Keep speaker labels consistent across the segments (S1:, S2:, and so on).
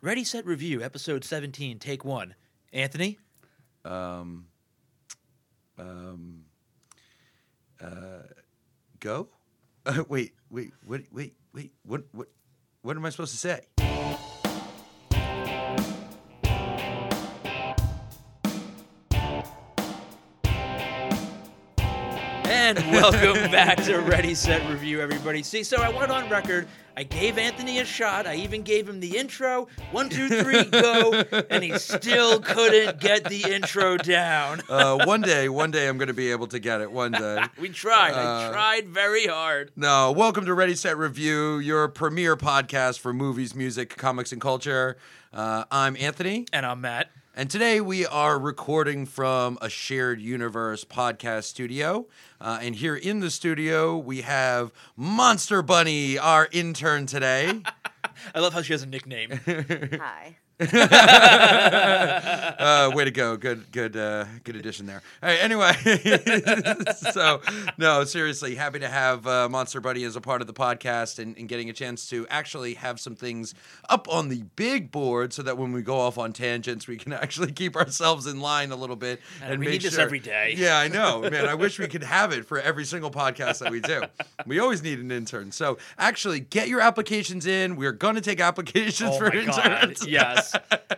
S1: Ready, Set, Review, episode 17, take one. Anthony?
S2: Um, um, uh, go? Uh, wait, wait, wait, wait, wait. What, what, what am I supposed to say?
S1: And welcome back to Ready, Set, Review, everybody. See, so I went on record. I gave Anthony a shot. I even gave him the intro. One, two, three, go. And he still couldn't get the intro down.
S2: Uh, one day, one day I'm going to be able to get it. One day.
S1: We tried. I
S2: Uh,
S1: tried very hard.
S2: No, welcome to Ready Set Review, your premier podcast for movies, music, comics, and culture. Uh, I'm Anthony,
S1: And I'm Matt.
S2: And today we are recording from a shared universe podcast studio. Uh, and here in the studio, we have Monster Bunny, our intern today.
S1: I love how she has a nickname.
S3: Hi.
S2: Uh, way to go! Good, good, uh, good addition there. All right, anyway, so no, seriously, happy to have uh, Monster Bunny as a part of the podcast and, and getting a chance to actually have some things up on the big board, so that when we go off on tangents, we can actually keep ourselves in line a little bit.
S1: Man,
S2: and
S1: we
S2: make
S1: need this every day.
S2: Yeah, I know, man. I wish we could have it for every single podcast that we do. We always need an intern. So actually, get your applications in. We're gonna take applications
S1: oh
S2: for
S1: my God.
S2: interns.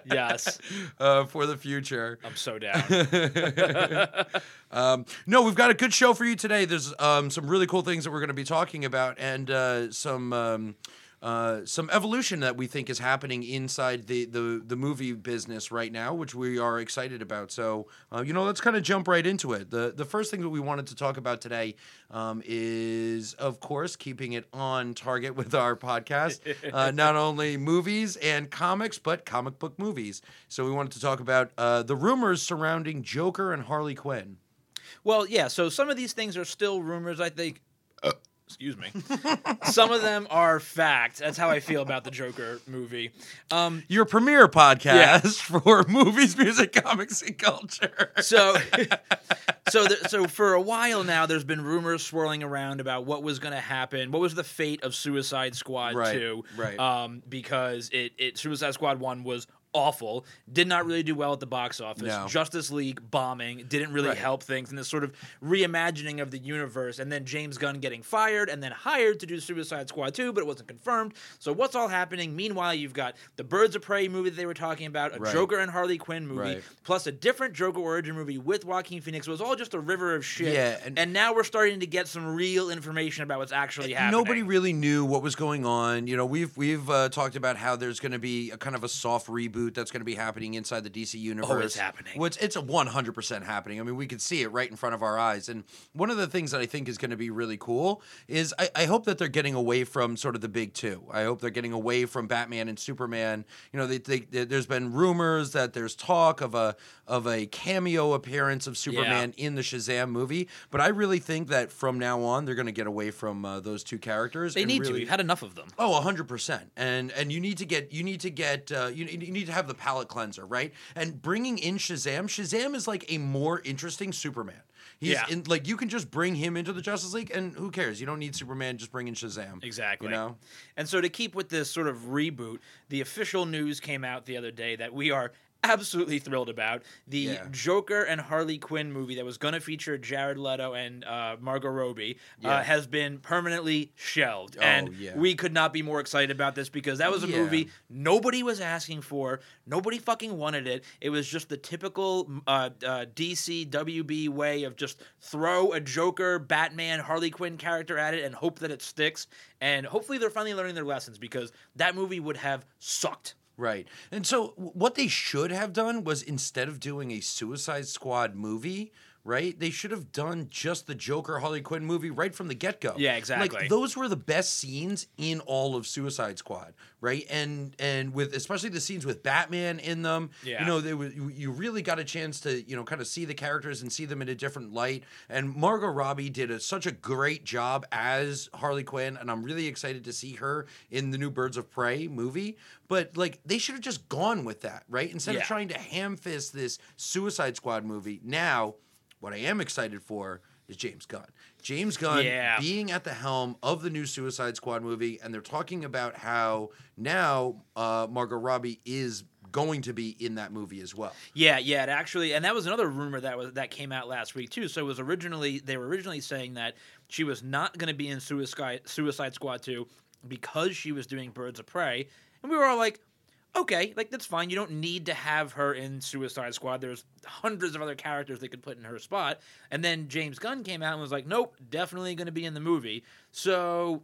S1: Yes. Yes.
S2: uh, for the future.
S1: I'm so down.
S2: um, no, we've got a good show for you today. There's um, some really cool things that we're going to be talking about, and uh, some um, uh, some evolution that we think is happening inside the, the the movie business right now, which we are excited about. So, uh, you know, let's kind of jump right into it. the The first thing that we wanted to talk about today um, is, of course, keeping it on target with our podcast. Uh, not only movies and comics, but comic book movies. So, we wanted to talk about uh, the rumors surrounding Joker and Harley Quinn.
S1: Well, yeah. So some of these things are still rumors. I think. Excuse me. some of them are fact. That's how I feel about the Joker movie. Um,
S2: Your premiere podcast for movies, music, comics, and culture.
S1: so, so, the, so for a while now, there's been rumors swirling around about what was going to happen. What was the fate of Suicide Squad
S2: Right,
S1: Two?
S2: right.
S1: Um, because it, it Suicide Squad One was awful, did not really do well at the box office.
S2: No.
S1: Justice League bombing didn't really
S2: Right.
S1: help things, and this sort of reimagining of the universe. And then James Gunn getting fired and then hired to do Suicide Squad 2, but it wasn't confirmed. So what's all happening? Meanwhile, you've got the Birds of Prey movie that they were talking about, a
S2: Right.
S1: Joker and Harley Quinn movie,
S2: Right.
S1: plus a different Joker origin movie with Joaquin Phoenix. It was all just a river of shit.
S2: Yeah,
S1: and,
S2: and-
S1: now we're starting to get some real information about what's actually happening.
S2: Nobody really knew what was going on. You know, we've we've uh, talked about how there's going to be a kind of a soft reboot that's going to be happening inside the DC universe.
S1: Oh, it's happening.
S2: Well, it's, it's a 100% happening. I mean, we can see it right in front of our eyes. And one of the things that I think is going to be really cool is I, I hope that they're getting away from sort of the big two. I hope they're getting away from Batman and Superman. You know, they, they, they- there's been rumors that there's talk of a of a cameo appearance of Superman in the Shazam movie, but I really think that from now on they're going to get away from uh, those two characters.
S1: They need to.
S2: really-
S1: We've had enough of them.
S2: Oh, 100%. and and you need to get you need to get uh, you, you need to have the palate cleanser, right? And bringing in Shazam, Shazam is like a more interesting Superman. He's
S1: Yeah.
S2: in, like you can just bring him into the Justice League, and who cares? You don't need Superman. Just bring in Shazam.
S1: Exactly.
S2: You know.
S1: And so to keep with this sort of reboot, the official news came out the other day that we are absolutely thrilled about the
S2: Yeah.
S1: Joker and Harley Quinn movie that was going to feature Jared Leto and uh, Margot Robbie uh, has been permanently shelved,
S2: Oh,
S1: and
S2: yeah.
S1: we could not be more excited about this because that was a
S2: Yeah.
S1: movie nobody was asking for, nobody fucking wanted it. It was just the typical uh, uh, DC WB way of just throw a Joker, Batman, Harley Quinn character at it and hope that it sticks. And hopefully they're finally learning their lessons because that movie would have sucked.
S2: Right. And so what they should have done was instead of doing a Suicide Squad movie, right? They should have done just the Joker Harley Quinn movie right from the get-go.
S1: Yeah, exactly.
S2: Like those were the best scenes in all of Suicide Squad, right? And and with especially the scenes with Batman in them,
S1: Yeah.
S2: you know, they were, you you really got a chance to, you know, kind of see the characters and see them in a different light. And Margot Robbie did a, such a great job as Harley Quinn, and I'm really excited to see her in the new Birds of Prey movie. But like they should have just gone with that, right? Instead
S1: Yeah.
S2: of trying to ham fist this Suicide Squad movie. Now, what I am excited for is James Gunn. James Gunn
S1: Yeah.
S2: being at the helm of the new Suicide Squad movie, and they're talking about how now uh, Margot Robbie is going to be in that movie as well.
S1: Yeah, yeah, it actually, and that was another rumor that was that came out last week too. So it was originally they were originally saying that she was not going to be in Suicide Suicide Squad two because she was doing Birds of Prey, and we were all like, okay, like that's fine. You don't need to have her in Suicide Squad. There's hundreds of other characters they could put in her spot. And then James Gunn came out and was like, nope, definitely going to be in the movie. So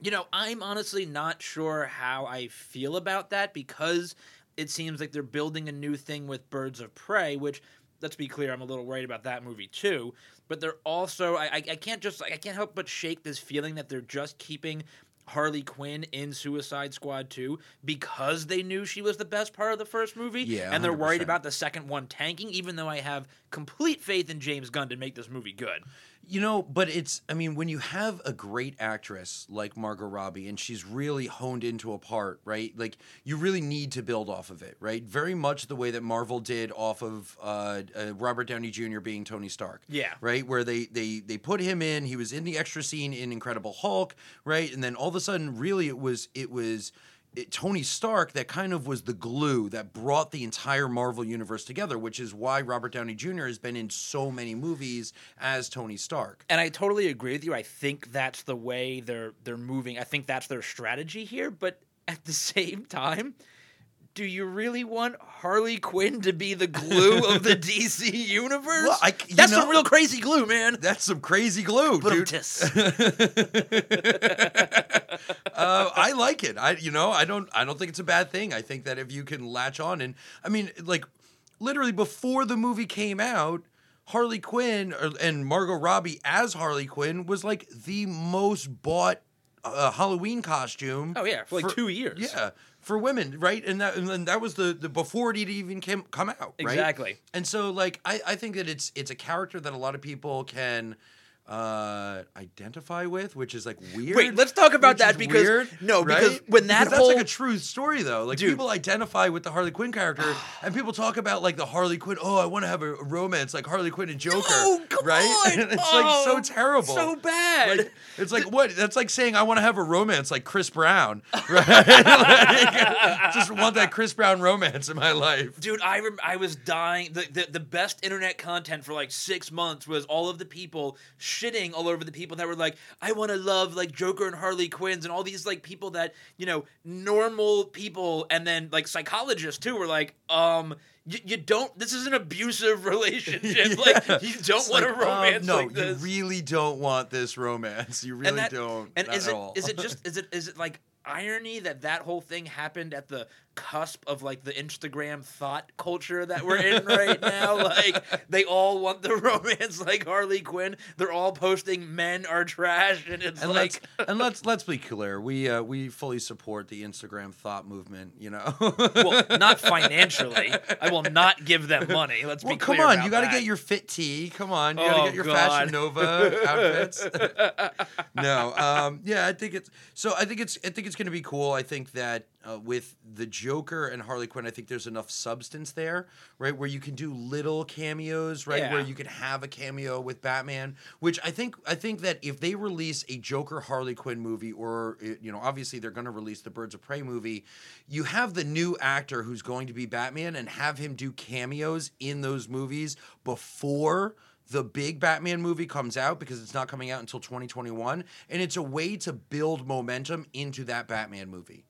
S1: you know, I'm honestly not sure how I feel about that because it seems like they're building a new thing with Birds of Prey, which let's be clear, I'm a little worried about that movie too. But they're also I, I can't just I can't help but shake this feeling that they're just keeping Harley Quinn in Suicide Squad 2 because they knew she was the best part of the first movie.
S2: Yeah,
S1: And they're worried
S2: 100%.
S1: about the second one tanking, even though I have complete faith in James Gunn to make this movie good.
S2: You know, but it's, I mean, when you have a great actress like Margot Robbie and she's really honed into a part, right? Like, you really need to build off of it, right? Very much the way that Marvel did off of uh, uh, Robert Downey Jr. being Tony Stark.
S1: Yeah.
S2: Right? Where they, they, they put him in, he was in the extra scene in Incredible Hulk, right? And then all of a sudden, really, it was, it was, it, Tony Stark that kind of was the glue that brought the entire Marvel universe together, which is why Robert Downey Jr. has been in so many movies as Tony Stark.
S1: and I totally agree with you. I think that's the way they're they're moving. I think that's their strategy here. But at the same time, do you really want Harley Quinn to be the glue of the DC universe?
S2: Well, I-
S1: that's
S2: know-
S1: some real crazy glue, man.
S2: That's some crazy glue, dude.
S1: Brutus.
S2: uh, I like it. I you know I don't I don't think it's a bad thing. I think that if you can latch on and I mean like literally before the movie came out, Harley Quinn or, and Margot Robbie as Harley Quinn was like the most bought uh, Halloween costume.
S1: Oh, yeah, for, like, two years.
S2: Yeah, for women, right? And that and that was the, the before it even came come out, right?
S1: Exactly.
S2: And so like I, I think that it's it's a character that a lot of people can uh identify with which is like weird
S1: Wait, let's talk about
S2: which
S1: that
S2: is
S1: because-
S2: weird,
S1: no, because
S2: right?
S1: when that
S2: Because that's like a true story though like
S1: Dude.
S2: people identify with the harley quinn character and people talk about like the harley quinn oh i want to have a romance like harley quinn and joker
S1: No, come
S2: right
S1: on.
S2: and it's
S1: Oh,
S2: like so terrible
S1: So bad.
S2: like, it's like what? That's like saying I want to have a romance like Chris Brown, right? Like, just want that Chris Brown romance in my life.
S1: Dude, I rem- I was dying. The, the the best internet content for like six months was all of the people shitting all over the people that were like, I want to love like Joker and Harley Quinns and all these like people that you know normal people and then like psychologists too were like, um, you, you don't. This is an abusive relationship. Like you don't
S2: It's
S1: want
S2: like,
S1: a romance
S2: um, no,
S1: like this.
S2: you really don't want this romance. You really
S1: and that,
S2: don't.
S1: And is it is it just is it is it like irony that that whole thing happened at the cusp of like the Instagram thought culture that we're in right now? Like they all want the romance like Harley Quinn. They're all posting men are trash, and it's
S2: and
S1: like.
S2: let's and let's let's be clear. We uh, we fully support the Instagram thought movement. You know.
S1: well, not financially. I will not give them money. Let's
S2: Well,
S1: be clear.
S2: come
S1: on,
S2: you got to
S1: that.
S2: get your fit tee. Come on, you got
S1: Oh,
S2: to get your
S1: God.
S2: Fashion Nova outfits. no, um, yeah, I think it's so. I think it's I think it's going to be cool. I think that uh, with the Joker and Harley Quinn, I think there's enough substance there, right, where you can do little cameos, right, where you can have a cameo with Batman. Which I think I think that if they release a Joker Harley Quinn movie, or uh, you know, obviously they're going to release the Birds of Prey movie, you have the new actor who's going to be Batman and have him do cameos in those movies before the big Batman movie comes out because it's not coming out until 2021 and it's a way to build momentum into that Batman movie.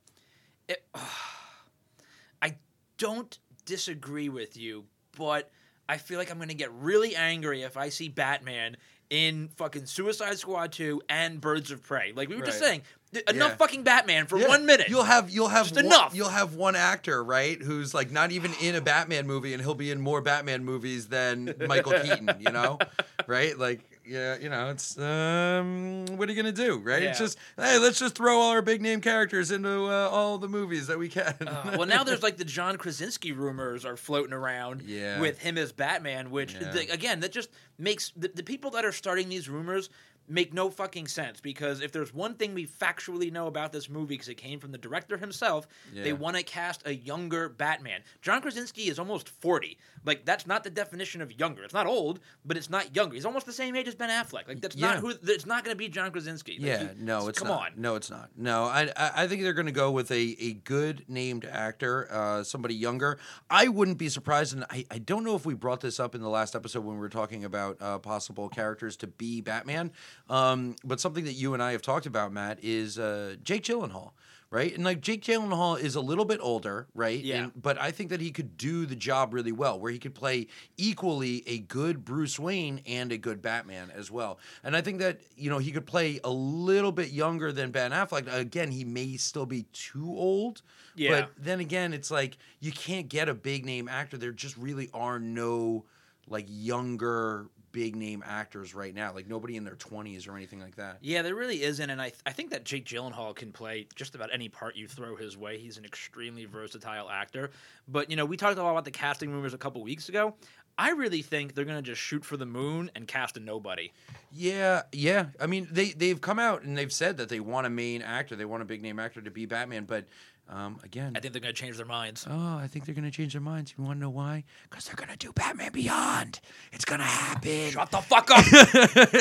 S1: It, I don't disagree with you, but I feel like I'm going to get really angry if I see Batman in fucking Suicide Squad 2 and Birds of Prey. Like we were just saying, th- enough
S2: Yeah.
S1: fucking Batman for
S2: Yeah,
S1: one minute.
S2: You'll have you'll have
S1: Just
S2: one,
S1: enough.
S2: You'll have one actor, right, who's like not even in a Batman movie and he'll be in more Batman movies than Michael Keaton, you know? Right? Like yeah, you know, it's um what are you going to do, right? It's just hey, let's just throw all our big name characters into uh, all the movies that we can.
S1: Uh, well, now there's like the John Krasinski rumors are floating around
S2: Yeah.
S1: with him as Batman, which
S2: Yeah.
S1: the, again that just makes the, the people that are starting these rumors make no fucking sense because if there's one thing we factually know about this movie because it came from the director himself they want to cast a younger batman john krasinski is almost 40 like that's not the definition of younger it's not old but it's not younger he's almost the same age as ben affleck like that's
S2: Yeah.
S1: not who it's not going to be john krasinski Like,
S2: Yeah,
S1: he-
S2: no, it's
S1: come
S2: not.
S1: on
S2: No, it's not. No, I I, I think they're going to go with a, a good named actor, uh, somebody younger. I wouldn't be surprised, and I, I don't know if we brought this up in the last episode when we were talking about uh, possible characters to be Batman. Um, but something that you and I have talked about, Matt, is uh, Jake Gyllenhaal. Right, and like Jake Gyllenhaal is a little bit older, right?
S1: Yeah.
S2: And- but I think that he could do the job really well, where he could play equally a good Bruce Wayne and a good Batman as well. And I think that you know he could play a little bit younger than Ben Affleck. Again, he may still be too old.
S1: Yeah.
S2: But then again, it's like you can't get a big name actor. There just really are no like younger big name actors right now. Like nobody in their twenties or anything like that.
S1: Yeah, there really isn't, and I I think that Jake Gyllenhaal can play just about any part you throw his way. He's an extremely versatile actor. But you know, we talked a lot about the casting rumors a couple weeks ago. I really think they're gonna just shoot for the moon and cast a nobody.
S2: Yeah, yeah. I mean, they they've come out and they've said that they want a main actor, they want a big name actor to be Batman. But um, again,
S1: I think they're gonna change their minds.
S2: oh, I think they're gonna change their minds. You want to know why? Because they're gonna do Batman Beyond. It's gonna happen.
S1: Shut the fuck up!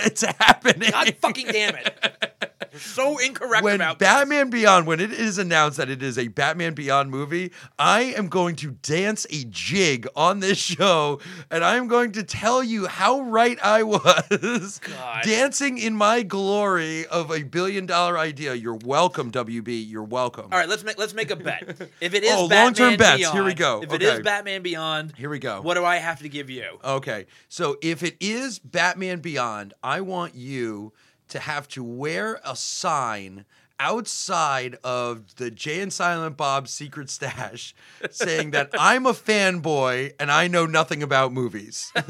S2: it's happening.
S1: God fucking damn it! You're so incorrect
S2: when
S1: about this.
S2: Batman Beyond, when it is announced that it is a Batman Beyond movie, I am going to dance a jig on this show, and I am going to tell you how right I was.
S1: God.
S2: Dancing in my glory of a billion dollar idea. You're welcome, WB. You're welcome.
S1: All right, let's make let's make a bet. If it is
S2: Oh, long-term bets.
S1: Beyond,
S2: Here we go.
S1: If it is Batman Beyond,
S2: Here we go.
S1: what do I have to give you?
S2: Okay, so if it is Batman Beyond, I want you to have to wear a sign outside of the Jay and Silent Bob secret stash saying that I'm a fanboy and I know nothing about movies.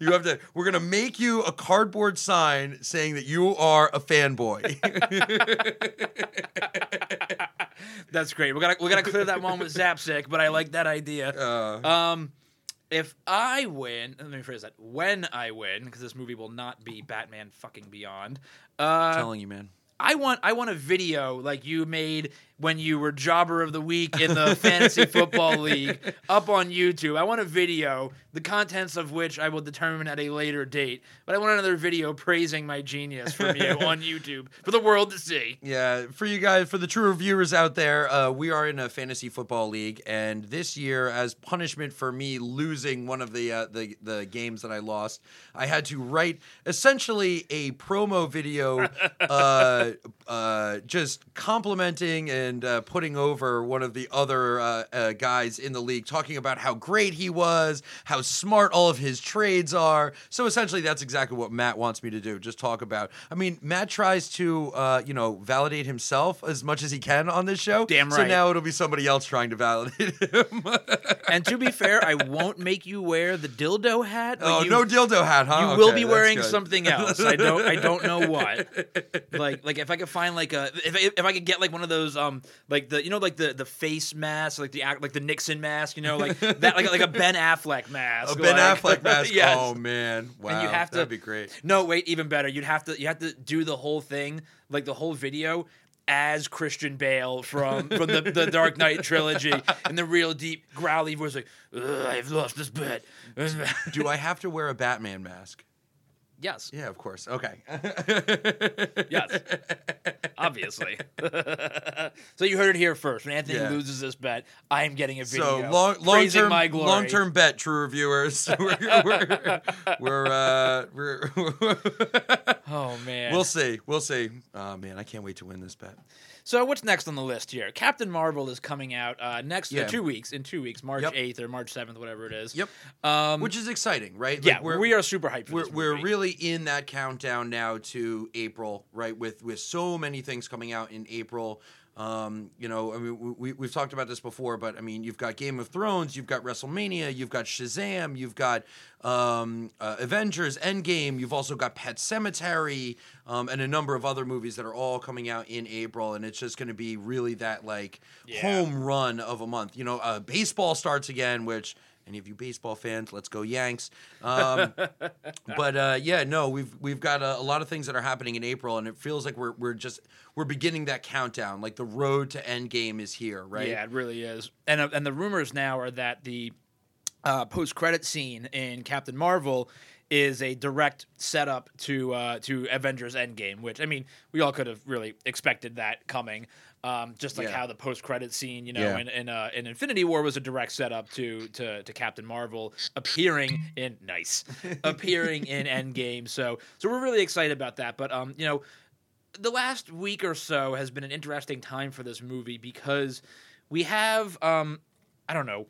S2: you have to we're going to make you a cardboard sign saying that you are a fanboy.
S1: That's great. We're gonna we're gonna clear that one with Zapsic, but I like that idea.
S2: Uh,
S1: Um, if I win, let me phrase that. When I win, because this movie will not be Batman fucking Beyond. Uh,
S2: telling you, man.
S1: I want I want a video like you made when you were jobber of the week in the fantasy football league up on YouTube. I want a video, the contents of which I will determine at a later date. But I want another video praising my genius from you on YouTube for the world to see.
S2: Yeah, for you guys, for the true viewers out there, uh, we are in a fantasy football league, and this year, as punishment for me losing one of the uh, the the games that I lost, I had to write essentially a promo video, uh, uh, just complimenting and uh, putting over one of the other uh, uh, guys in the league, talking about how great he was, how smart all of his trades are. So essentially, that's exactly what Matt wants me to do. Just talk about. I mean, Matt tries to, uh, you know, validate himself as much as he can on this show.
S1: Damn right.
S2: So now it'll be somebody else trying to validate him.
S1: And to be fair, I won't make you wear the dildo hat.
S2: oh,
S1: you-
S2: no dildo hat, huh?
S1: You will be wearing
S2: good.
S1: something else. I don't. I don't know what. Like, like if I could find like a, if, if I could get like one of those, um, Um, like the, you know, like the the face mask, like the act, like the Nixon mask, you know, like that, like like a Ben Affleck mask.
S2: A Ben
S1: like-
S2: Affleck mask.
S1: yes.
S2: Oh man, wow, and
S1: you have to-
S2: that'd be great.
S1: No, wait, even better. You'd have to you have to do the whole thing, like the whole video as Christian Bale from from the, the Dark Knight trilogy and the real deep growly voice like, "Ugh, I've lost this bet.
S2: Do I have to wear a Batman mask?
S1: Yes.
S2: Yeah, of course. Okay.
S1: Yes. Obviously. so you heard it here first. When Anthony
S2: Yeah.
S1: loses this bet, I am getting a video.
S2: So long, long term,
S1: my glory.
S2: long term bet, true reviewers. we're, we're, we're, uh, we're
S1: Oh man.
S2: we'll see, we'll see. Oh man, I can't wait to win this bet.
S1: So what's next on the list here? Captain Marvel is coming out uh, next
S2: Yeah.
S1: two weeks in two weeks, March
S2: Yep.
S1: eighth or March seventh, whatever it is.
S2: Yep.
S1: Um,
S2: Which is exciting, right?
S1: yeah,
S2: Like, we're,
S1: we are super hyped. For
S2: we're,
S1: this
S2: we're really in that countdown now to April, right? With with so many things coming out in April. Um, you know, I mean, we, we've talked about this before, but I mean, you've got Game of Thrones, you've got WrestleMania, you've got Shazam, you've got um, uh, Avengers, Endgame, you've also got Pet Sematary, um, and a number of other movies that are all coming out in April, and it's just going to be really that like
S1: Yeah.
S2: home run of a month. You know, uh, baseball starts again, which Any of you baseball fans, let's go Yanks. Um, but uh, yeah, no, we've we've got a, a lot of things that are happening in April, and it feels like we're we're just we're beginning that countdown. Like the road to Endgame is here, right?
S1: Yeah, it really is. And uh, and the rumors now are that the uh, post credit scene in Captain Marvel is a direct setup to uh, to Avengers Endgame, which I mean we all could have really expected that coming. Um, just like
S2: Yeah.
S1: how the post credit scene, you know,
S2: Yeah.
S1: in in, uh, in Infinity War was a direct setup to to to Captain Marvel appearing in nice appearing in Endgame. So so we're really excited about that. But um, you know, the last week or so has been an interesting time for this movie because we have um I don't know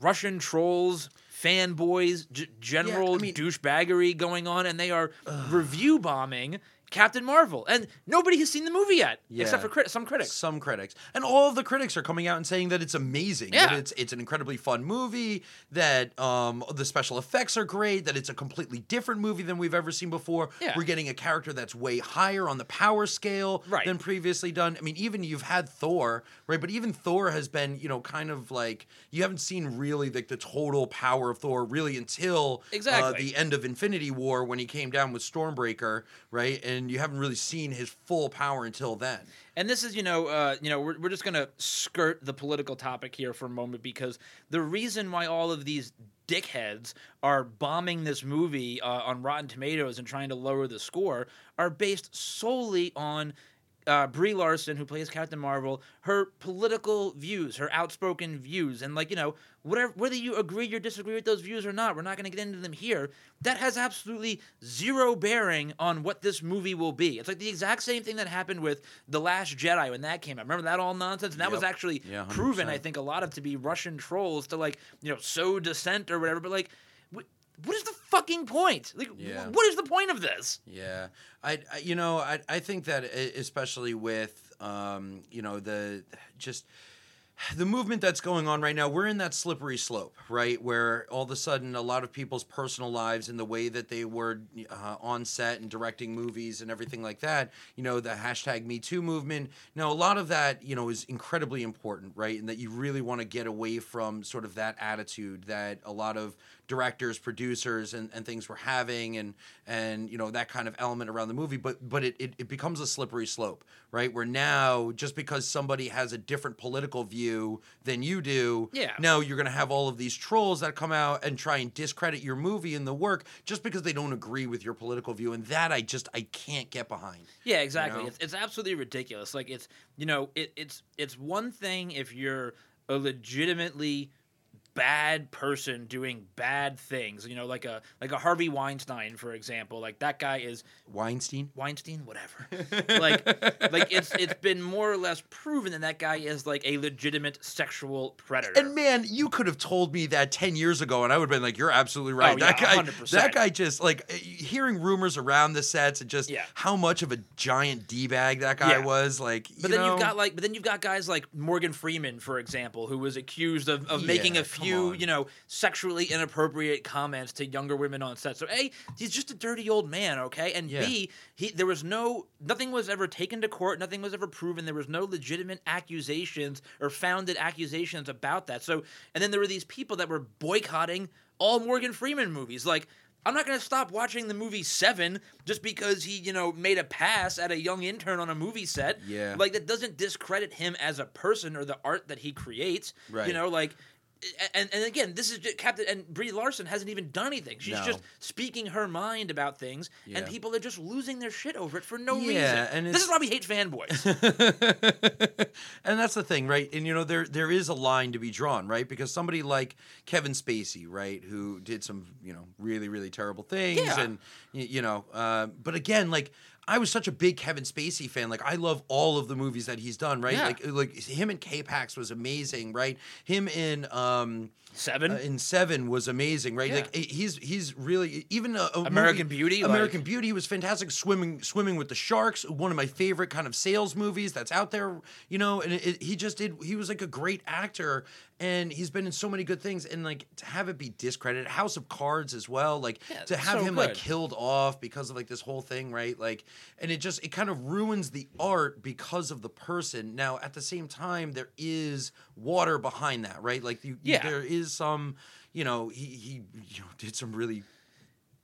S1: Russian trolls, fanboys, g- general
S2: I mean-
S1: douchebaggery going on, and they are review bombing Captain Marvel, and nobody has seen the movie yet except for crit- some critics.
S2: Some critics, and all of the critics are coming out and saying that it's amazing.
S1: Yeah.
S2: that it's it's an incredibly fun movie. That um, the special effects are great. That it's a completely different movie than we've ever seen before.
S1: Yeah.
S2: We're getting a character that's way higher on the power scale
S1: Right.
S2: than previously done. I mean, even you've had Thor, right? But even Thor has been, you know, kind of like you haven't seen really like the total power of Thor really until uh,
S1: Exactly.
S2: the end of Infinity War when he came down with Stormbreaker, right? And you haven't really seen his full power until then.
S1: And this is, you know, uh, you know, we're, we're just gonna skirt the political topic here for a moment because the reason why all of these dickheads are bombing this movie uh, on Rotten Tomatoes and trying to lower the score are based solely on uh, Brie Larson, who plays Captain Marvel, her political views, her outspoken views, and like you know, whatever whether you agree or disagree with those views or not, we're not going to get into them here. That has absolutely zero bearing on what this movie will be. It's like the exact same thing that happened with The Last Jedi when that came out. Remember that all nonsense? And that was actually
S2: Yeah,
S1: proven, I think, a lot of to be Russian trolls to like you know sow dissent or whatever. But like, what is the fucking point? Like,
S2: Yeah.
S1: what is the point of this?
S2: Yeah, I, I you know I I think that especially with um you know the just the movement that's going on right now, we're in that slippery slope, right? Where all of a sudden, a lot of people's personal lives and the way that they were uh, on set and directing movies and everything like that, you know, the hashtag Me Too movement. Now, a lot of that, you know, is incredibly important, right? And that you really want to get away from sort of that attitude that a lot of directors, producers, and, and things we're having, and and you know that kind of element around the movie. But but it, it, it becomes a slippery slope, right? Where now just because somebody has a different political view than you do,
S1: Yeah.
S2: now you're gonna have all of these trolls that come out and try and discredit your movie and the work just because they don't agree with your political view, and that I just I can't get behind.
S1: Yeah, exactly.
S2: know?
S1: It's, it's absolutely ridiculous. Like it's you know it, it's it's one thing if you're a legitimately bad person doing bad things. You know, like a like a Harvey Weinstein, for example. Like that guy is
S2: Weinstein.
S1: Weinstein, whatever. like like it's it's been more or less proven that that guy is like a legitimate sexual predator.
S2: And man, you could have told me that ten years ago, and I would have been like, "You're absolutely right."
S1: Oh, yeah,
S2: that guy,
S1: 100%.
S2: that guy, just like uh, hearing rumors around the sets and just
S1: Yeah.
S2: how much of a giant d bag that guy
S1: Yeah.
S2: was. Like,
S1: But then
S2: know,
S1: you've got like, but then you've got guys like Morgan Freeman, for example, who was accused of, of making a
S2: come
S1: few,
S2: on.
S1: you know, sexually inappropriate comments to younger women on set. So a, he's just a dirty old man, okay, and
S2: Yeah.
S1: b, he there was no, nothing was ever taken to court, nothing was ever proven. There was no legitimate accusations or founded accusations about that. So, and then there were these people that were boycotting all Morgan Freeman movies, like. I'm not going to stop watching the movie Seven just because he, you know, made a pass at a young intern on a movie set.
S2: Yeah.
S1: Like that doesn't discredit him as a person or the art that he creates.
S2: Right.
S1: You know, like and and again, this is just Captain and Brie Larson hasn't even done anything. She's
S2: No.
S1: just speaking her mind about things, and people are just losing their shit over it for no
S2: Yeah,
S1: reason.
S2: and
S1: this is why we hate fanboys.
S2: and that's the thing, right? And you know, there there is a line to be drawn, right? Because somebody like Kevin Spacey, right, who did some, you know, really really terrible things,
S1: Yeah.
S2: and you know, uh, but again, like. I was such a big Kevin Spacey fan. Like I love all of the movies that he's done, right?
S1: Yeah.
S2: Like like him in K-Pax was amazing, right? Him in um
S1: Seven.
S2: uh, in Seven was amazing, right?
S1: Yeah.
S2: Like he's he's really even a, a
S1: American
S2: movie-
S1: Beauty,
S2: American
S1: like-
S2: Beauty was fantastic. Swimming swimming with the sharks, one of my favorite kind of sales movies that's out there. You know, and it, it- he just did. He was like a great actor, and he's been in so many good things. And like to have it be discredited, House of Cards as well. Like
S1: Yeah,
S2: to have
S1: so
S2: him like killed off because of like this whole thing, right? Like, and it just it kind of ruins the art because of the person. Now at the same time, there is water behind that, right? Like you,
S1: Yeah.
S2: there is some you know, he he you know did some really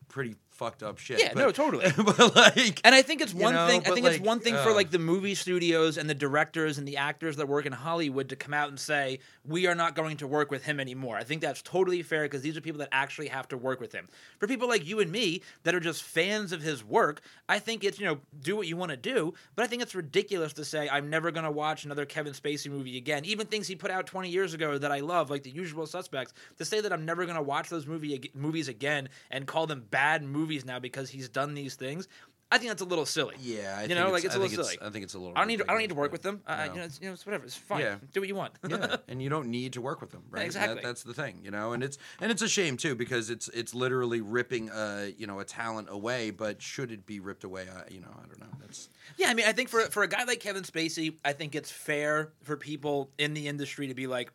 S2: pretty fucked up shit.
S1: Yeah,
S2: but,
S1: no, totally.
S2: but like,
S1: And I think it's
S2: You
S1: one
S2: know,
S1: thing. I think it's one thing for
S2: uh,
S1: like the movie studios and the directors and the actors that work in Hollywood to come out and say we are not going to work with him anymore. I think that's totally fair because these are people that actually have to work with him. For people like you and me that are just fans of his work, I think it's you know do what you want to do. But I think it's ridiculous to say I'm never going to watch another Kevin Spacey movie again. Even things he put out 20 years ago that I love, like The Usual Suspects. To say that I'm never going to watch those movie movies again and call them bad movies now because he's done these things. I think that's a little silly.
S2: yeah, I
S1: you
S2: think
S1: know, like it's
S2: I
S1: a little silly.
S2: I think it's a little.
S1: I don't need. I don't need to work with them. Uh,
S2: no.
S1: you know, it's, you know, it's whatever. It's fine.
S2: Yeah.
S1: Do what you want.
S2: yeah, and you don't need to work with them, right?
S1: exactly.
S2: That, that's the thing, you know, and it's and it's a shame too because it's it's literally ripping a you know a talent away, but should it be ripped away? I, you know, I don't know. That's
S1: Yeah, I mean, I think for for a guy like Kevin Spacey, I think it's fair for people in the industry to be like,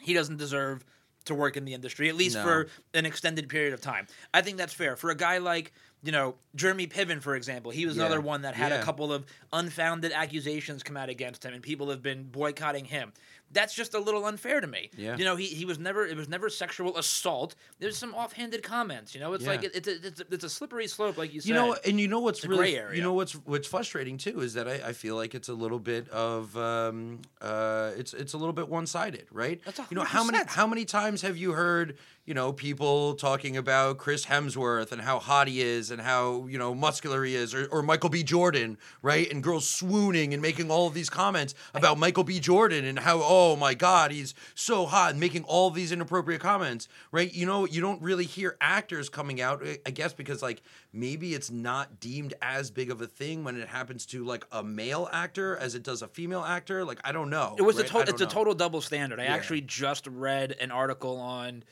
S1: he doesn't deserve to work in the industry at least
S2: No.
S1: for an extended period of time. I think that's fair for a guy like. You know, Jeremy Piven, for example, he was
S2: Yeah.
S1: another one that had a couple of unfounded accusations come out against him, and people have been boycotting him. That's just a little unfair to me.
S2: Yeah.
S1: You know, he, he was never it was never sexual assault. There's some offhanded comments. You know, it's
S2: Yeah.
S1: like it, it's a, it's a it's a slippery slope, like you said.
S2: you know, and you know what's
S1: It's
S2: really you know what's what's frustrating too is that I, I feel like it's a little bit of um uh it's it's a little bit one sided, right? You know how many how many times have you heard you know people talking about Chris Hemsworth and how hot he is and how you know muscular he is, or, or Michael B. Jordan, right? And girls swooning and making all of these comments about Michael B. Jordan and how oh my god he's so hot and making all these inappropriate comments, right? You know you don't really hear actors coming out, I- guess because like maybe it's not deemed as big of a thing when it happens to like a male actor as it does a female actor. Like I don't know.
S1: It was
S2: right?
S1: a total. It's a total double standard. I
S2: Yeah.
S1: actually just read an article on.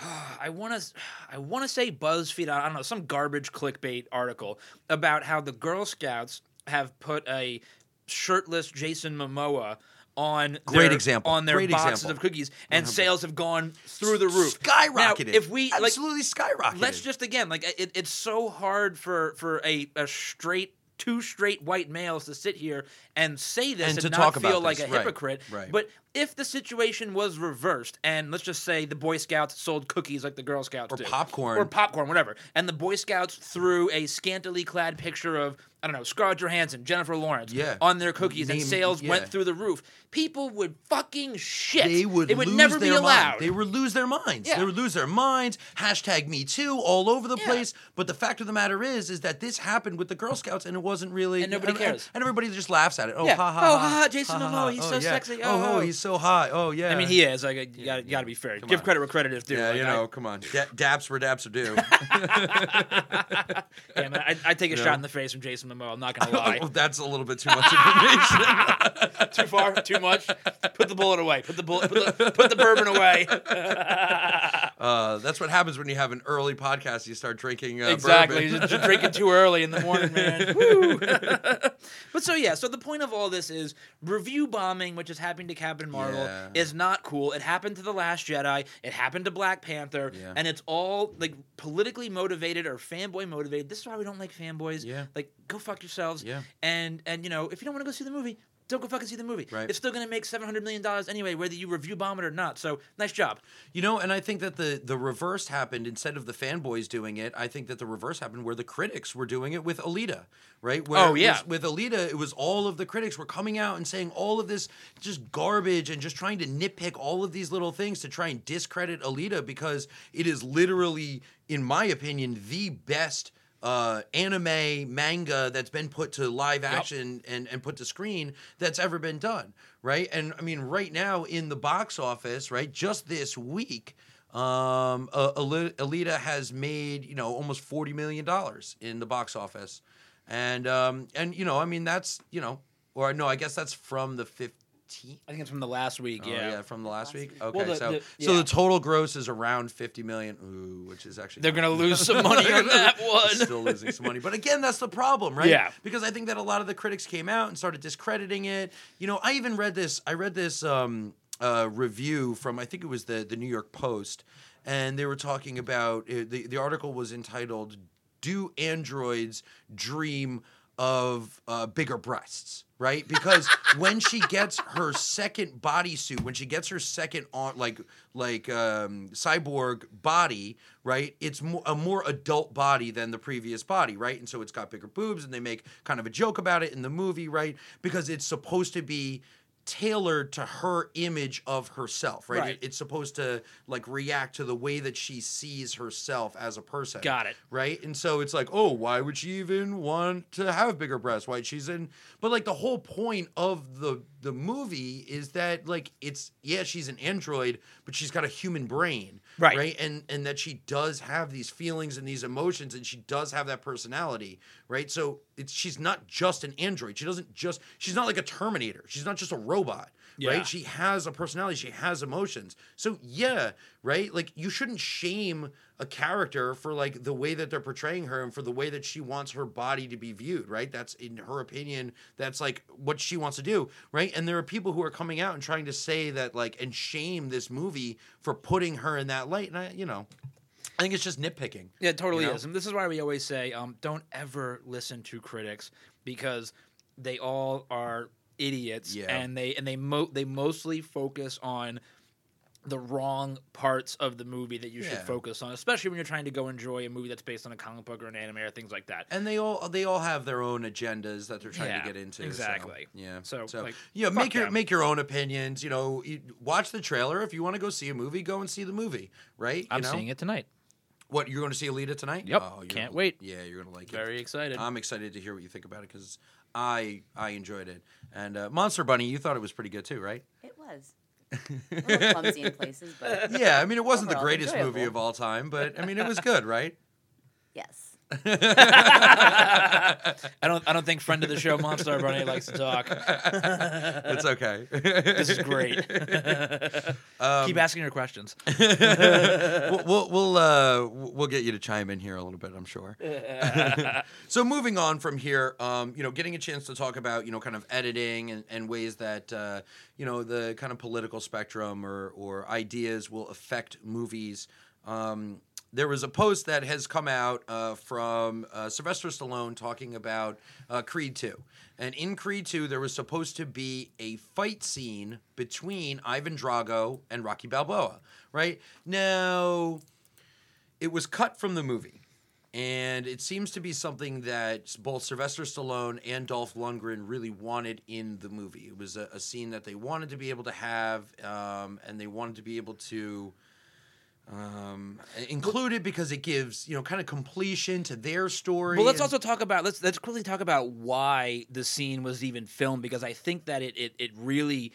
S1: I want to. I want to say BuzzFeed. I don't know some garbage clickbait article about how the Girl Scouts have put a shirtless Jason Momoa on
S2: Great
S1: their,
S2: example.
S1: on their
S2: Great
S1: boxes
S2: example.
S1: of cookies, and
S2: 100%.
S1: sales have gone through the roof.
S2: skyrocketed.
S1: Now, if we like,
S2: absolutely skyrocketed.
S1: let's just again like it, it's so hard for for a, a straight two straight white males to sit here and say this
S2: And
S1: and,
S2: to
S1: not feel like
S2: this,
S1: a
S2: right,
S1: hypocrite.
S2: Right.
S1: but if the situation was reversed and let's just say the boy scouts sold cookies like the girl scouts
S2: Or
S1: do.
S2: popcorn.
S1: or popcorn whatever. And the boy scouts threw a scantily clad picture of I don't know Scarlett Johansson, Jennifer Lawrence
S2: Yeah.
S1: on their cookies and sales
S2: yeah.
S1: went through the roof. People would fucking shit.
S2: They would,
S1: it would
S2: lose
S1: never
S2: their
S1: be allowed.
S2: Mind. They would lose their minds.
S1: Yeah.
S2: They would lose their minds. Hashtag Me Too all over the place. But the fact of the matter is, is that this happened with the Girl Scouts, and it wasn't really.
S1: And nobody cares.
S2: And, everybody just laughs at it. Oh,
S1: Yeah.
S2: ha ha.
S1: Oh,
S2: ha,
S1: ha, Jason Momoa, he's
S2: oh,
S1: so sexy.
S2: Oh,
S1: Oh.
S2: oh, he's so hot. Oh, yeah.
S1: I mean, he is. Like, you got, you got to be fair. Give
S2: on.
S1: credit where credit is due.
S2: Yeah,
S1: Like,
S2: you
S1: I-
S2: know, come on. Da- daps where daps are due.
S1: Yeah, man, I, I take a shot in the face from Jason I'm not gonna lie.
S2: That's a little bit too much information.
S1: too far, too much. Put the bullet away. Put the bullet. Put the, put the bourbon away.
S2: uh, that's what happens when you have an early podcast. You start drinking uh,
S1: exactly. just drinking too early in the morning, man. But so yeah. So the point of all this is review bombing, which is happening to Captain Marvel,
S2: Yeah.
S1: is not cool. It happened to the Last Jedi. It happened to Black Panther,
S2: Yeah.
S1: and it's all like politically motivated or fanboy motivated. This is why we don't like fanboys.
S2: Yeah.
S1: Like, go fuck yourselves.
S2: Yeah.
S1: And and you know, if you don't want to go see the movie. Don't go fucking see the movie.
S2: Right.
S1: It's still gonna make seven hundred million dollars anyway, whether you review bomb it or not. So nice job.
S2: You know, and I think that the the reverse happened instead of the fanboys doing it. I think that the reverse happened where the critics were doing it with Alita, right? Where
S1: Oh, yeah.
S2: was- with Alita, it was all of the critics were coming out and saying all of this just garbage and just trying to nitpick all of these little things to try and discredit Alita because it is literally, in my opinion, the best. Uh, anime manga that's been put to live action and, and put to screen that's ever been done, right? And I mean, right now in the box office, right, just this week, um, uh, Alita has made you know almost forty million dollars in the box office, and um, and you know, I mean, that's you know, or no, I guess that's from the fifteenth.
S1: I think it's from the last week.
S2: Oh,
S1: yeah.
S2: yeah, from the last week. Okay,
S1: the-
S2: so
S1: the-
S2: so the total gross is around fifty million. Ooh, which is actually
S1: They're gonna lose some money on that one.
S2: Still losing some money, but again, that's the problem, right?
S1: Yeah.
S2: Because I think that a lot of the critics came out and started discrediting it. You know, I even read this. I read this um, uh, review from I think it was the the New York Post, and they were talking about uh, the the article was entitled "Do Androids Dream of uh, bigger breasts, right? Because when she gets her second bodysuit, when she gets her second on like like um, cyborg body, right? It's mo- a more adult body than the previous body, right? And so it's got bigger boobs, and they make kind of a joke about it in the movie, right? Because it's supposed to be tailored to her image of herself, right?
S1: Right.
S2: It- it's supposed to like react to the way that she sees herself as a person.
S1: Got it.
S2: Right? And so it's like, oh, why would she even want to have bigger breasts? Why she's in but like the whole point of the the movie is that like it's yeah, she's an android, but she's got a human brain.
S1: Right.
S2: Right. And and that she does have these feelings and these emotions and she does have that personality. Right. So it's she's not just an android. She doesn't just she's not like a Terminator. She's not just a robot.
S1: Yeah.
S2: Right. She has a personality. She has emotions. So yeah, right. Like you shouldn't shame a character for like the way that they're portraying her and for the way that she wants her body to be viewed. Right. That's in her opinion. That's like what she wants to do. Right. And there are people who are coming out and trying to say that like and shame this movie for putting her in that light. And I, you know, I think it's just nitpicking.
S1: Yeah, it totally
S2: You know?
S1: is. And this is why we always say, um, don't ever listen to critics because they all are idiots
S2: Yeah.
S1: and they and they mo- they mostly focus on the wrong parts of the movie that you should
S2: Yeah.
S1: focus on, especially when you're trying to go enjoy a movie that's based on a comic book or an anime or things like that.
S2: And they all they all have their own agendas that they're trying
S1: Yeah,
S2: to get into. so,
S1: exactly.
S2: yeah.
S1: So, like,
S2: yeah,
S1: fuck
S2: make your
S1: them.
S2: make your own opinions. You know, you, watch the trailer if you want to go see a movie. Go and see the movie. Right? You
S1: I'm
S2: know?
S1: seeing it tonight.
S2: What you're going to see Alita tonight?
S1: Yep, oh,
S2: you're
S1: can't
S2: gonna-
S1: wait.
S2: Yeah, you're going to like it.
S1: Very excited.
S2: I'm excited to hear what you think about it because I I enjoyed it. And uh, Monster Bunny, you thought it was pretty good too, right?
S3: It was. A little clumsy in places, but
S2: Yeah, I mean it wasn't the
S3: Overall
S2: greatest movie of all time, but I mean it was good, right?
S3: yes.
S1: I don't I don't think friend of the show Monster Bunny likes to talk.
S2: It's okay.
S1: This is great.
S2: Um,
S1: Keep asking your questions.
S2: we'll we'll we'll, uh, we'll get you to chime in here a little bit, I'm sure. so moving on from here, um, you know, getting a chance to talk about you know kind of editing and, and ways that uh, you know the kind of political spectrum or or ideas will affect movies. Um, there was a post that has come out uh, from uh, Sylvester Stallone talking about uh, Creed 2. And in Creed 2, there was supposed to be a fight scene between Ivan Drago and Rocky Balboa, right? Now, it was cut from the movie. And it seems to be something that both Sylvester Stallone and Dolph Lundgren really wanted in the movie. It was a, a scene that they wanted to be able to have, um, and they wanted to be able to um, include it because it gives you know kind of completion to their story.
S1: Well, let's
S2: and-
S1: also talk about let's let's quickly talk about why the scene was even filmed because I think that it it, it really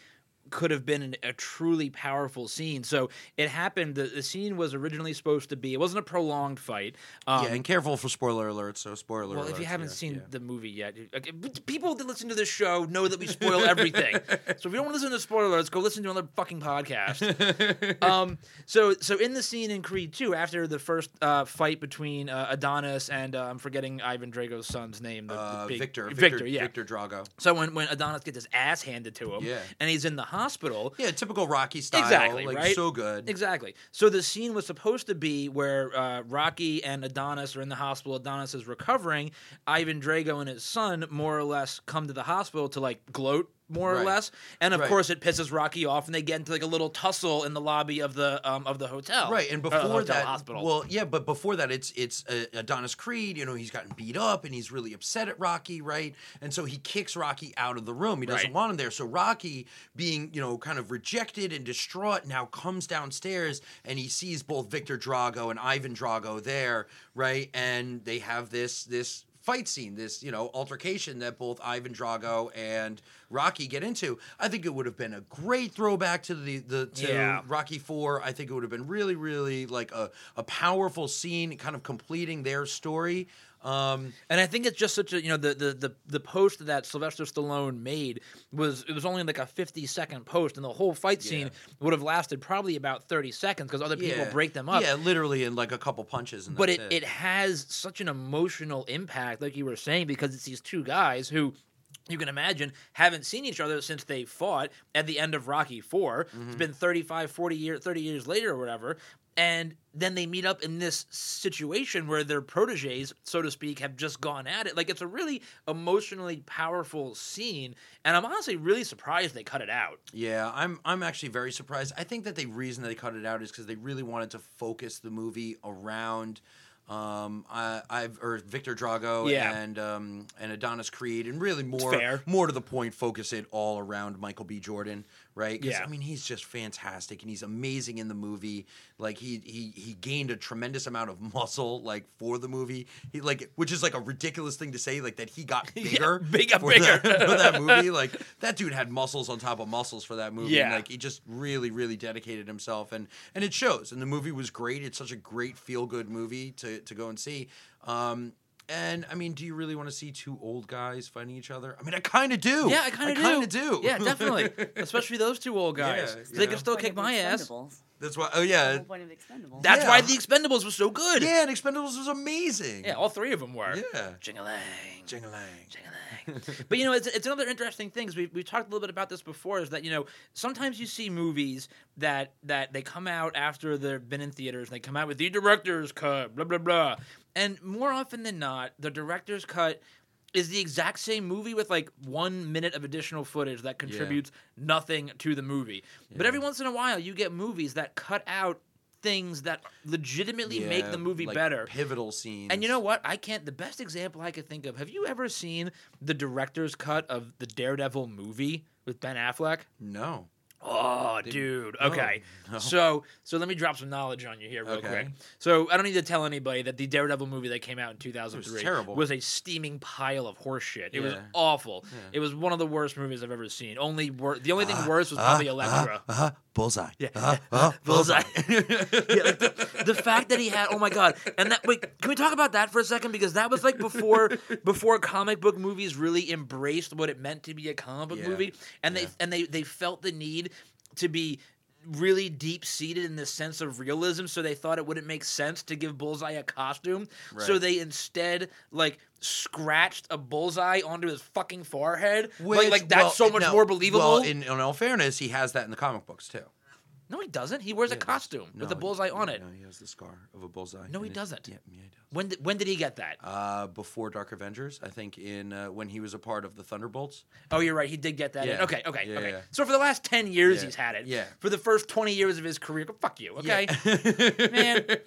S1: could have been an, a truly powerful scene. So it happened. The, the scene was originally supposed to be. It wasn't a prolonged fight. Um,
S2: yeah, and careful for spoiler alerts. So spoiler. Alerts.
S1: Well, if you haven't
S2: yeah,
S1: seen
S2: yeah.
S1: the movie yet, okay, people that listen to this show know that we spoil everything. so if you don't want to listen to spoilers, go listen to another fucking podcast. um, so so in the scene in Creed 2, after the first uh, fight between uh, Adonis and uh, I'm forgetting Ivan Drago's son's name, the, the
S2: uh,
S1: big-
S2: Victor,
S1: Victor, yeah.
S2: Victor Drago.
S1: So when, when Adonis gets his ass handed to him,
S2: Yeah.
S1: and he's in the hospital,
S2: Yeah, typical Rocky style.
S1: Exactly,
S2: like
S1: right?
S2: so good.
S1: Exactly. So the scene was supposed to be where uh, Rocky and Adonis are in the hospital. Adonis is recovering. Ivan Drago and his son more or less come to the hospital to like gloat more or less. And of
S2: Right.
S1: course, it pisses Rocky off, and they get into like a little tussle in the lobby of the um, of the hotel.
S2: Right, and before
S1: hotel,
S2: that,
S1: hospital.
S2: well, yeah, but before that, it's it's uh, Adonis Creed. You know, he's gotten beat up and he's really upset at Rocky, right? And so he kicks Rocky out of the room. He doesn't
S1: Right.
S2: want him there. So Rocky, being you know kind of rejected and distraught, now comes downstairs and he sees both Victor Drago and Ivan Drago there, right? And they have this this fight scene, this you know altercation that both Ivan Drago and Rocky get into. I think it would have been a great throwback to the the to
S1: Yeah.
S2: Rocky Four. I think it would have been really, really like a, a powerful scene, kind of completing their story. Um,
S1: And I think it's just such a you know the the the, the post that Sylvester Stallone made was it was only like a fifty second post, and the whole fight scene
S2: Yeah.
S1: would have lasted probably about thirty seconds because other people
S2: yeah.
S1: break them up.
S2: Yeah, literally in like a couple punches. And
S1: but
S2: that's
S1: it, it has such an emotional impact, like you were saying, because it's these two guys who you can imagine haven't seen each other since they fought at the end of Rocky 4 it It's been 35, 40 years, 30 years later or whatever. And then they meet up in this situation where their proteges, so to speak, have just gone at it. Like it's a really emotionally powerful scene, and I'm honestly really surprised they cut it out.
S2: Yeah, I'm I'm actually very surprised. I think that the reason they cut it out is because they really wanted to focus the movie around um, I, I've or Victor Drago
S1: Yeah.
S2: and um, and Adonis Creed, and really more more to the point, focus it all around Michael B. Jordan, right?
S1: Yeah.
S2: I mean, he's just fantastic, and he's amazing in the movie. Like he he he gained a tremendous amount of muscle, like for the movie. He like, which is like a ridiculous thing to say, like that he got
S1: Yeah,
S2: bigger,
S1: big-
S2: for
S1: bigger.
S2: that, for that movie. Like that dude had muscles on top of muscles for that movie. and,
S1: Yeah.
S2: like he just really really dedicated himself, and and it shows. And the movie was great. It's such a great feel good movie to to go and see. Um, and I mean, do you really want to see two old guys fighting each other? I mean, I kind of do.
S1: Yeah, I kind of do.
S2: kind of do.
S1: Yeah, definitely. Especially those two old guys.
S2: Yeah,
S1: they
S2: you
S1: can still
S3: Point
S1: kick my ass.
S2: That's why. Oh
S3: The
S2: yeah.
S3: whole point of Expendables.
S1: That's
S2: Yeah.
S1: why the Expendables was so good.
S2: Yeah, and Expendables was amazing.
S1: Yeah, all three of them were.
S2: Yeah.
S1: Jing-a-lang.
S2: Jing-a-lang.
S1: Jing-a-lang. But you know, it's, it's another interesting thing. We we talked a little bit about this before. Is that you know sometimes you see movies that that they come out after they've been in theaters and they come out with the director's cut, blah blah blah, and more often than not, the director's cut is the exact same movie with like one minute of additional footage that contributes nothing to the movie. But every once in a while, you get movies that cut out things that legitimately make the movie
S2: like
S1: better.
S2: Pivotal scenes.
S1: And you know what? I can't. The best example I could think of. Have you ever seen the director's cut of the Daredevil movie with Ben Affleck?
S2: No.
S1: Oh, dude. Okay.
S2: no.
S1: So, so let me drop some knowledge on you here, real
S2: Okay.
S1: quick. So, I don't need to tell anybody that the Daredevil movie that came out in 2003
S2: terrible.
S1: was a steaming pile of horseshit. It was
S2: Yeah.
S1: awful. It was one of the worst movies I've ever seen. Only wor- the only thing
S2: Ah,
S1: worse was probably Elektra.
S2: Uh, uh, bullseye.
S1: Yeah.
S2: Uh, uh,
S1: Bullseye.
S2: bullseye.
S1: yeah, like the, the fact that he had oh my god and that wait can we talk about that for a second because that was like before before comic book movies really embraced what it meant to be a comic book
S2: Yeah,
S1: movie and they and they they felt the need to be really deep seated in this sense of realism so they thought it wouldn't make sense to give bullseye a costume. So they instead like scratched a bullseye onto his fucking forehead. Like, like that's
S2: well,
S1: so much
S2: no,
S1: more believable.
S2: Well, in, in all fairness, he has that in the comic books too.
S1: No he doesn't he wears a
S2: Yeah.
S1: costume with a
S2: No,
S1: bullseye on it
S2: No, he has the scar of a bullseye.
S1: No, he
S2: it.
S1: doesn't.
S2: Yeah, yeah, he does.
S1: when did, when did he get that
S2: Uh, before Dark Avengers, I think in uh, when he was a part of the Thunderbolts.
S1: Oh, you're right. He did get that. in.
S2: Yeah.
S1: Okay, okay,
S2: Yeah,
S1: okay. So for the last ten years, he's had it.
S2: Yeah.
S1: For the first twenty years of his career, fuck you. Okay. Man.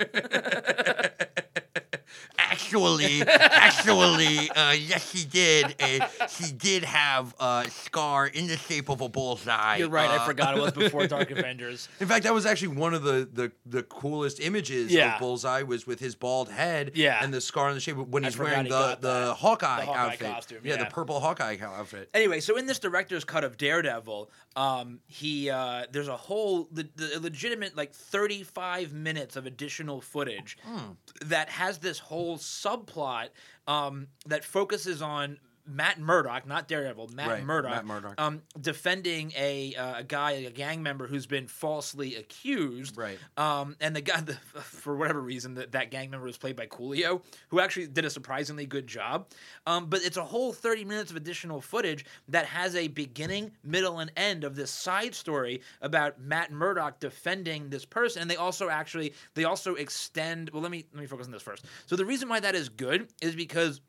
S2: actually, actually, uh, yes, she did. Uh, he did have a scar in the shape of a bullseye.
S1: You're right. I
S2: Uh,
S1: forgot it was before Dark Avengers.
S2: In fact, that was actually one of the the, the coolest images
S1: Yeah.
S2: of Bullseye was with his bald head
S1: Yeah.
S2: and the scar in the shape of when
S1: I
S2: he's wearing
S1: he
S2: the, the. Hawkeye,
S1: The Hawkeye
S2: outfit.
S1: costume,
S2: yeah,
S1: yeah.
S2: the purple Hawkeye outfit.
S1: Anyway, so in this director's cut of Daredevil, um, he uh, there's a whole the, the legitimate like 35 minutes of additional footage
S2: Hmm.
S1: that has this whole subplot um, that focuses on Matt Murdock, not Daredevil, Matt
S2: Right,
S1: Murdock,
S2: Matt Murdock.
S1: um, defending a uh, a guy, a gang member who's been falsely accused.
S2: Right.
S1: Um, and the guy, the, for whatever reason, that that gang member was played by Coolio, who actually did a surprisingly good job. Um, but it's a whole 30 minutes of additional footage that has a beginning, middle, and end of this side story about Matt Murdock defending this person. And they also actually they also extend. Well, let me let me focus on this first. So the reason why that is good is because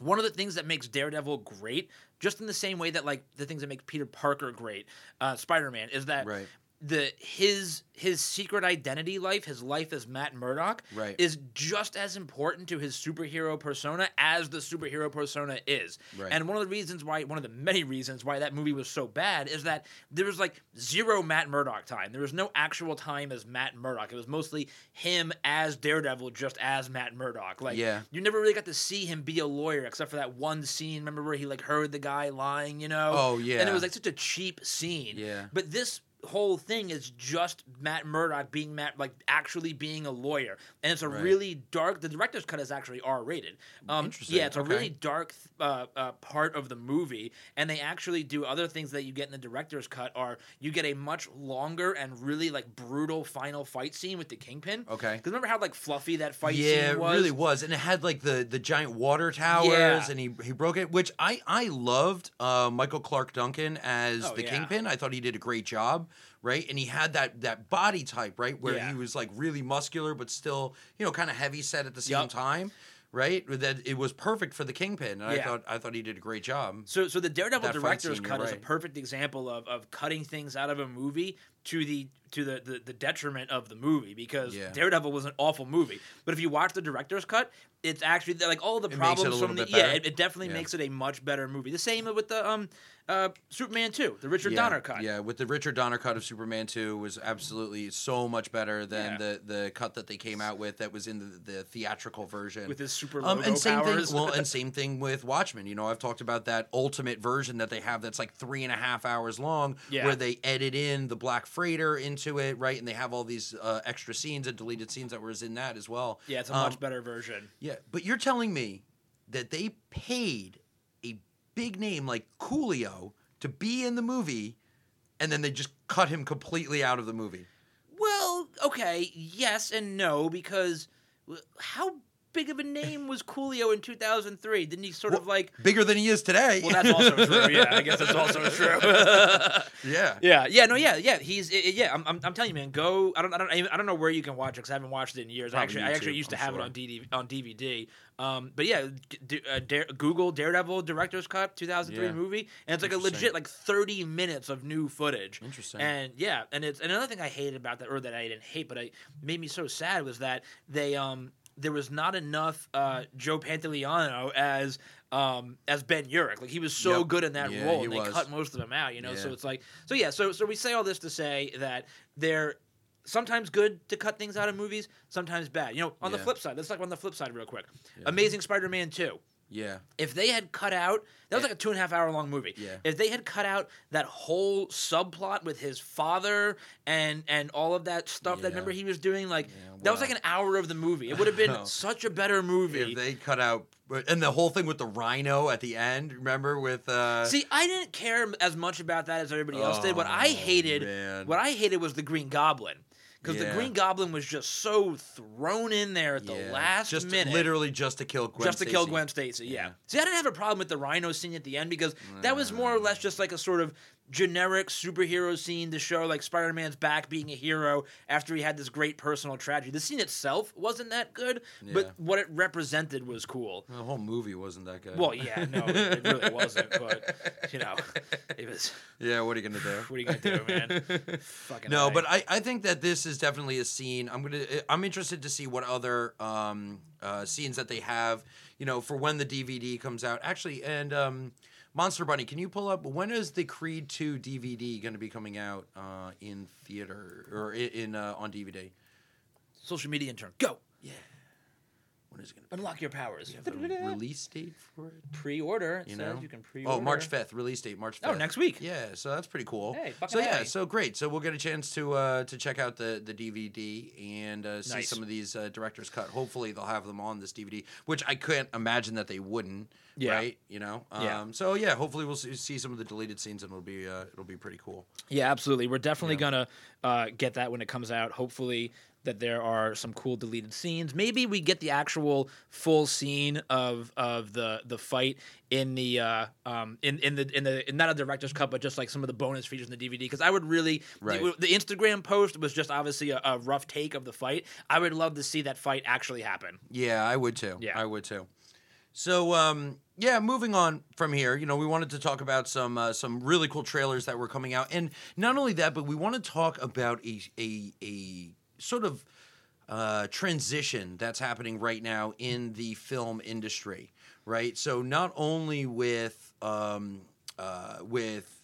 S1: one of the things that makes Daredevil great, just in the same way that like the things that make Peter Parker great, uh, Spider Man, is that
S2: Right.
S1: The his his secret identity life, his life as Matt Murdock,
S2: Right.
S1: is just as important to his superhero persona as the superhero persona is.
S2: Right.
S1: And one of the reasons why, one of the many reasons why that movie was so bad is that there was like zero Matt Murdock time. There was no actual time as Matt Murdock. It was mostly him as Daredevil, just as Matt Murdock. Like,
S2: Yeah.
S1: you never really got to see him be a lawyer except for that one scene. Remember where he like heard the guy lying, you know?
S2: Oh, yeah.
S1: And it was like such a cheap scene.
S2: Yeah.
S1: But this whole thing is just Matt Murdock being Matt, like actually being a lawyer, and it's a
S2: Right.
S1: really dark. The director's cut is actually R rated. Um,
S2: Interesting,
S1: Yeah, it's a really dark uh, uh, part of the movie, and they actually do other things that you get in the director's cut. Are you get a much longer and really like brutal final fight scene with the Kingpin?
S2: Okay.
S1: Because remember how like fluffy that fight
S2: yeah,
S1: scene was?
S2: Yeah, it really was, and it had like the the giant water towers,
S1: Yeah.
S2: and he he broke it, which I I loved. Uh, Michael Clark Duncan as
S1: Oh,
S2: the
S1: yeah.
S2: Kingpin, I thought he did a great job, right? And he had that that body type, right, where
S1: Yeah.
S2: he was like really muscular, but still you know kind of heavy set at the same
S1: Yup.
S2: time, right? That it was perfect for the Kingpin, and I thought I thought he did a great job.
S1: So, so the Daredevil director's
S2: scene,
S1: cut is a perfect example of, of cutting things out of a movie to the to the, the, the detriment of the movie because
S2: Yeah.
S1: Daredevil was an awful movie. But if you watch the director's cut, it's actually like all the
S2: It makes it a
S1: problems from the yeah, it, it definitely
S2: Yeah.
S1: makes it a much better movie. The same with the um uh Superman two, the Richard
S2: yeah,
S1: Donner cut.
S2: Yeah, with the Richard Donner cut of Superman 2 was absolutely so much better than the, the cut that they came out with that was in the, the theatrical version.
S1: With his super
S2: um, and same
S1: powers.
S2: thing. Well, and same thing with Watchmen. You know, I've talked about that ultimate version that they have that's like three and a half hours long, where they edit in the Black Freighter into it, right? And they have all these uh, extra scenes and deleted scenes that was in that as well.
S1: yeah, it's a
S2: Um,
S1: much better version.
S2: Yeah, but you're telling me that they paid a big name like Coolio to be in the movie, and then they just cut him completely out of the movie.
S1: Well, okay, yes and no because how big of a name was Coolio in 2003? Didn't he sort of like
S2: Bigger than he is today.
S1: Well, that's also true. Yeah, I guess that's also true.
S2: yeah.
S1: yeah, yeah, no, yeah, yeah. He's, i- i- yeah. I'm, I'm, I'm telling you, man. Go. I don't, I don't, I don't know where you can watch it because I haven't watched it in years. I
S2: Probably
S1: actually, I actually used to
S2: I'm
S1: have
S2: sure.
S1: it on DD, on DVD. Um, but yeah, d- uh, Dare, Google Daredevil director's cut 2003
S2: Yeah.
S1: movie, and it's like a legit like 30 minutes of new footage.
S2: Interesting.
S1: And yeah, and it's and another thing I hated about that, or that I didn't hate, but it made me so sad was that they um there was not enough uh, Joe Pantoliano as um as Ben Urich. Like he was so
S2: Yep.
S1: good in that
S2: Yeah,
S1: role, and they
S2: was.
S1: cut most of them out. You know, so it's like so yeah. So so we say all this to say that they're sometimes good to cut things out of movies, sometimes bad. You know, on the flip side, let's talk on the flip side real quick.
S2: Yeah.
S1: Amazing Spider-Man two.
S2: Yeah.
S1: If they had cut out that was like a two and a half hour long movie.
S2: Yeah.
S1: If they had cut out that whole subplot with his father and and all of that stuff that remember he was doing, like
S2: Yeah,
S1: that was like an hour of the movie. It would have been such a better movie.
S2: If they cut out and the whole thing with the rhino at the end, remember with uh
S1: See, I didn't care as much about that as everybody else did. What I
S2: Oh,
S1: hated,
S2: man.
S1: what I hated was the Green Goblin. Because the Green Goblin was just so thrown in there at the
S2: yeah,
S1: last
S2: just
S1: minute.
S2: literally just to kill Gwen
S1: just to kill Gwen Stacy. Yeah.
S2: Yeah.
S1: See, I didn't have a problem with the Rhino scene at the end because that was more or less just like a sort of generic superhero scene to show like Spider-Man's back being a hero after he had this great personal tragedy. The scene itself wasn't that good,
S2: Yeah.
S1: but what it represented was cool.
S2: The whole movie wasn't that good.
S1: Well, yeah, no, it really wasn't, but you know, it was.
S2: yeah, what are you gonna do?
S1: What are you gonna do, man? Fucking
S2: No, but I, I think that this is definitely a scene. I'm gonna I'm interested to see what other um, uh, scenes that they have. You know, for when the DVD comes out. Actually, and um, Monster Bunny, can you pull up when is the Creed Two DVD going to be coming out uh, in theater or in, in uh, on DVD?
S1: social media intern, go
S2: Yeah. When is it going to
S1: unlock your powers.
S2: be? Have a release date for it?
S1: Pre-order. It
S2: You
S1: says
S2: know?
S1: you can pre-order.
S2: Oh, March fifth. Release date March fifth.
S1: Oh, next week.
S2: Yeah, so that's pretty cool.
S1: Hey,
S2: so yeah, so great. So we'll get a chance to uh, to check out the the DVD and uh, see
S1: Nice.
S2: some of these uh, directors cut. Hopefully they'll have them on this DVD, which I can't imagine that they wouldn't.
S1: Yeah.
S2: Right. You know. Um,
S1: Yeah.
S2: So yeah, hopefully we'll see, some of the deleted scenes and it'll be uh, it'll be pretty cool.
S1: Yeah, absolutely. We're definitely
S2: Yeah.
S1: gonna uh, get that when it comes out. Hopefully, that there are some cool deleted scenes. Maybe we get the actual full scene of of the the fight in the uh, um, in in the in the in not a director's cut, but just like some of the bonus features in the DVD. Because I would really
S2: Right.
S1: the, the Instagram post was just obviously a, a rough take of the fight. I would love to see that fight actually happen.
S2: Yeah, I would too.
S1: Yeah.
S2: I would too. So um, yeah, moving on from here, you know, we wanted to talk about some uh, some really cool trailers that were coming out, and not only that, but we want to talk about a a, a sort of uh, transition that's happening right now in the film industry, right? So not only with um, uh, with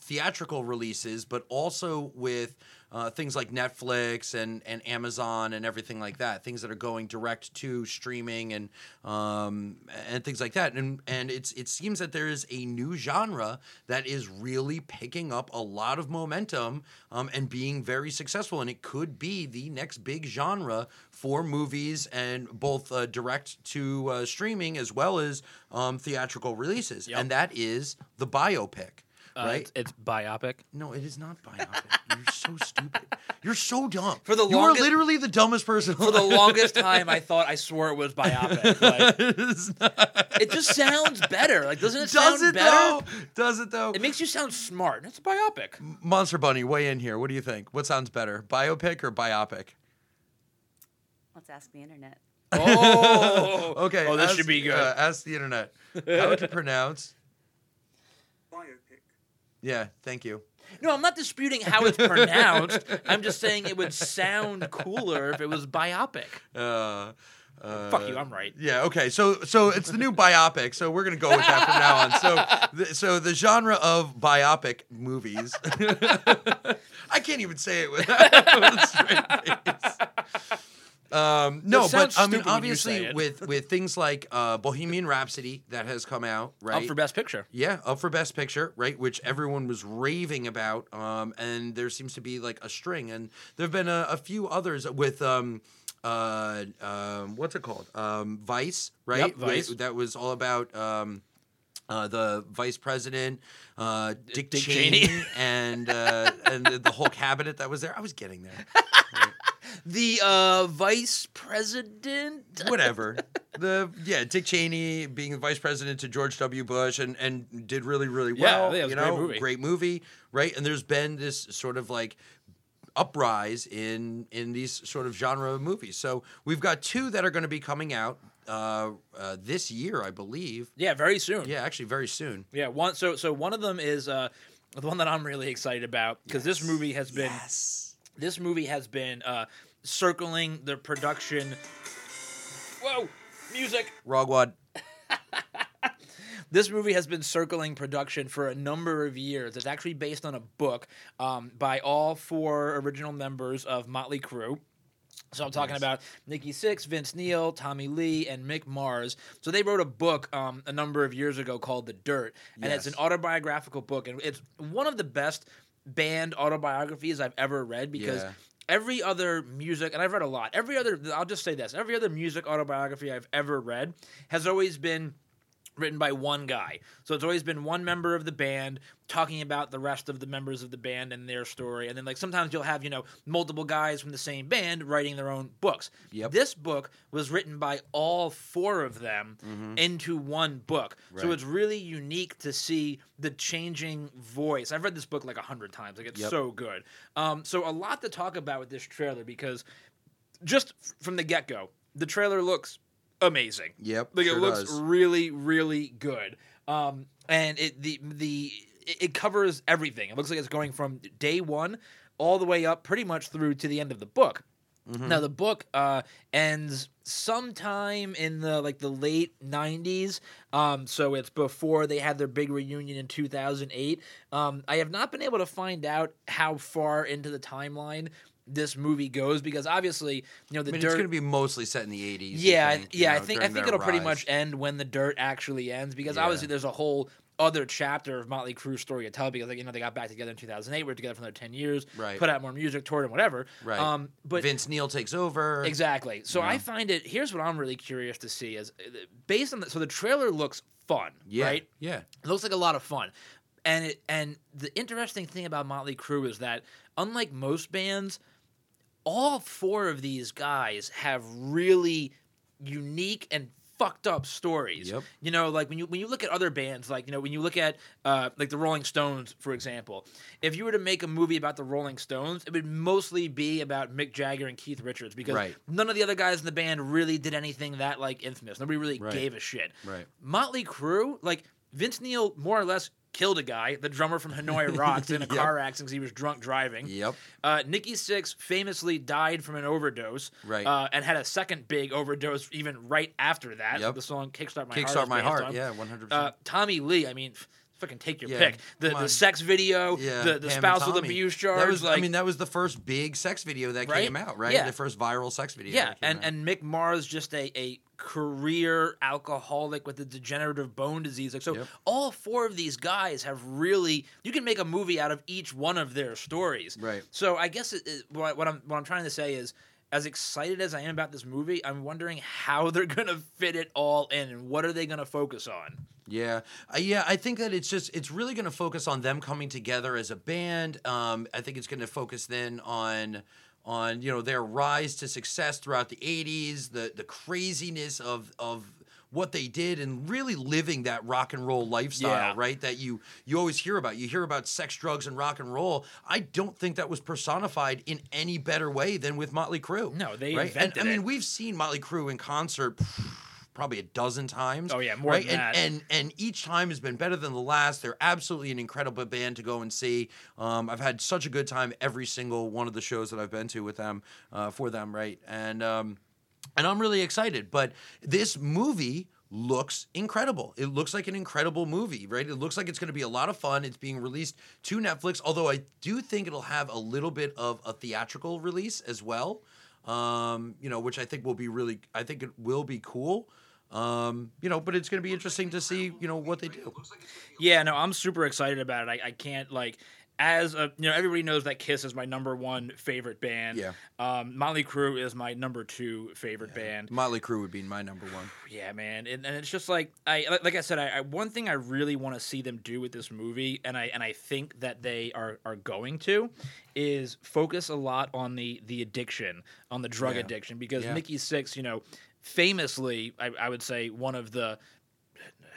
S2: theatrical releases, but also with uh, things like Netflix and, and Amazon and everything like that, things that are going direct to streaming and um, and things like that. And and it's it seems that there is a new genre that is really picking up a lot of momentum um, and being very successful. And it could be the next big genre for movies and both uh, direct to uh, streaming as well as um, theatrical releases.
S1: Yep.
S2: And that is the biopic.
S1: Uh,
S2: right?
S1: It's, it's biopic.
S2: No, it is not biopic. You're so stupid. You're so dumb.
S1: For the
S2: you
S1: longest-
S2: are literally the dumbest person.
S1: For the longest time, I thought I swore it was biopic. Like,
S2: It's not-
S1: it just sounds better. Like, doesn't it
S2: Does
S1: sound
S2: it
S1: better?
S2: though? Does it though?
S1: It makes you sound smart. It's a biopic.
S2: Monster Bunny, weigh in here. What do you think? What sounds better, biopic or biopic?
S3: Let's ask the internet.
S1: Oh,
S2: Okay.
S1: Oh, this
S2: ask-
S1: should be good.
S2: uh, ask the internet. How to pronounce? Yeah, thank you.
S1: no, I'm not disputing how it's pronounced. I'm just saying it would sound cooler if it was biopic.
S2: Uh, uh,
S1: Fuck you, I'm right.
S2: Yeah. Okay. So so it's the new biopic. So we're gonna go with that from now on. So the, so the genre of biopic movies. I can't even say it without with a straight face. Um, no, but I mean,
S1: stupid when you
S2: obviously, with with things like uh, Bohemian Rhapsody that has come out, right?
S1: Up for Best Picture.
S2: Yeah, up for Best Picture, right? Which everyone was raving about, um, and there seems to be like a string, and there have been a, a few others with, um, uh, um, what's it called? Um, Vice, right?
S1: Yep, Vice.
S2: Right, That was all about. Um, uh, the vice president, uh, Dick,
S1: Dick
S2: Cheney,
S1: Cheney.
S2: and uh, and the, the whole cabinet that was there. I was getting there.
S1: The uh, vice president.
S2: Whatever. the yeah, Dick Cheney being the vice president to George W. Bush and and did really really well.
S1: yeah, it was
S2: you
S1: a great
S2: know,
S1: movie.
S2: great movie, right? And there's been this sort of like uprise in in these sort of genre of movies. So we've got two that are going to be coming out uh, uh, this year, I believe.
S1: Yeah, very soon.
S2: Yeah, actually, very soon.
S1: Yeah, one. So so one of them is uh, the one that I'm really excited about because this movie has been
S2: Yes.
S1: This movie has been uh, circling the production. Whoa, music!
S2: Rogwad.
S1: This movie has been circling production for a number of years. It's actually based on a book um, by all four original members of Motley Crue. So I'm talking about Nikki Sixx, Vince Neil, Tommy Lee, and Mick Mars. So they wrote a book um, a number of years ago called The Dirt, and it's an autobiographical book, and it's one of the best band autobiographies I've ever read because.
S2: Yeah.
S1: Every other music, and I've read a lot. Every other, I'll just say this: every other music autobiography I've ever read has always been written by one guy. So it's always been one member of the band talking about the rest of the members of the band and their story. And then like sometimes you'll have, you know, multiple guys from the same band writing their own books.
S2: Yep.
S1: This book was written by all four of them into one book. So it's really unique to see the changing voice. I've read this book like a hundred times. Like it's
S2: Yep.
S1: so good. Um, so a lot to talk about with this trailer because just from the get go, the trailer looks amazing.
S2: Yep,
S1: Like
S2: sure
S1: it looks
S2: does.
S1: really, really good. Um, and it the the it covers everything. It looks like it's going from day one all the way up, pretty much through to the end of the book.
S2: Mm-hmm.
S1: Now the book uh, ends sometime in the like the late '90s, um, so it's before they had their big reunion in 2008. Um, I have not been able to find out how far into the timeline this movie goes because obviously, you know, the
S2: I mean,
S1: dirt.
S2: it's going to be mostly set in the 80s.
S1: Yeah,
S2: think,
S1: yeah, I think I think it'll pretty much end when the dirt actually ends because
S2: Yeah.
S1: obviously there's a whole other chapter of Motley Crue's story to tell because like, you know they got back together in 2008, were together for another 10 years,
S2: Right.
S1: put out more music, toured and whatever.
S2: Right.
S1: Um, but
S2: Vince Neil takes over.
S1: exactly. So I find it. Here's what I'm really curious to see is uh, based on the, so the trailer looks fun,
S2: Yeah.
S1: right?
S2: Yeah.
S1: It looks like a lot of fun. And it and the interesting thing about Motley Crue is that unlike most bands, all four of these guys have really unique and fucked up stories.
S2: Yep.
S1: You know, like when you when you look at other bands, like you know when you look at uh, like the Rolling Stones, for example, if you were to make a movie about the Rolling Stones, it would mostly be about Mick Jagger and Keith Richards because
S2: Right.
S1: none of the other guys in the band really did anything that like infamous. Nobody really
S2: Right.
S1: gave a shit.
S2: Right.
S1: Motley Crue, like Vince Neil, more or less killed a guy, the drummer from Hanoi Rocks, in a
S2: Yep.
S1: car accident because he was drunk driving.
S2: Yep.
S1: Uh, Nikki Sixx famously died from an overdose,
S2: Right.
S1: Uh, and had a second big overdose even right after that.
S2: Yep.
S1: The song "Kickstart My Heart."
S2: Kickstart My Heart. Yeah, 100%.
S1: Uh, Tommy Lee, I mean, f- fucking take your
S2: Yeah,
S1: pick. The the sex video,
S2: Yeah,
S1: the, the spousal abuse charge.
S2: That was,
S1: like,
S2: I mean, that was the first big sex video that
S1: Right?
S2: came out, right?
S1: Yeah.
S2: The first viral sex video.
S1: yeah,
S2: that came
S1: and
S2: out.
S1: and Mick Mars just a a career alcoholic with a degenerative bone disease. Like so,
S2: Yep.
S1: all four of these guys have really. You can make a movie out of each one of their stories.
S2: Right.
S1: So I guess it, it, what, what I'm what I'm trying to say is. As excited as I am about this movie, I'm wondering how they're gonna fit it all in, and what are they gonna focus on?
S2: Yeah, uh, yeah. I think that it's just it's really to focus on them coming together as a band. Um, I think it's to focus then on on you know their rise to success throughout the '80s, the the craziness of of what they did and really living that rock and roll lifestyle,
S1: Yeah.
S2: right? That you you always hear about. You hear about sex, drugs, and rock and roll. I don't think that was personified in any better way than with Motley Crue.
S1: No, they
S2: right? And,
S1: invented
S2: I mean,
S1: it.
S2: we've seen Motley Crue in concert probably a dozen times.
S1: Oh, yeah, more
S2: right?
S1: than
S2: and,
S1: that.
S2: And and each time has been better than the last. They're absolutely an incredible band to go and see. Um, I've had such a good time every single one of the shows that I've been to with them, uh, for them, right? And um, and I'm really excited. But this movie looks incredible. It looks like an incredible movie, right? It looks like it's going to be a lot of fun. It's being released to Netflix, although I do think it'll have a little bit of a theatrical release as well. Um, you know, which I think will be really I think it will be cool. Um, you know, but it's going to be interesting to see, you know, what they do.
S1: Yeah, no, I'm super excited about it. I, I can't like as a you know everybody knows that Kiss is my number one favorite band.
S2: Yeah.
S1: Um, Motley Crue is my number two favorite band.
S2: Motley Crue would be my number one.
S1: Yeah, man, and, and it's just like I like- like I said, I, I one thing I really want to see them do with this movie, and I and I think that they are are going to, is focus a lot on the the addiction, on the drug
S2: Yeah.
S1: addiction, because
S2: Yeah.
S1: Mickey Six, you know, famously, I, I would say one of the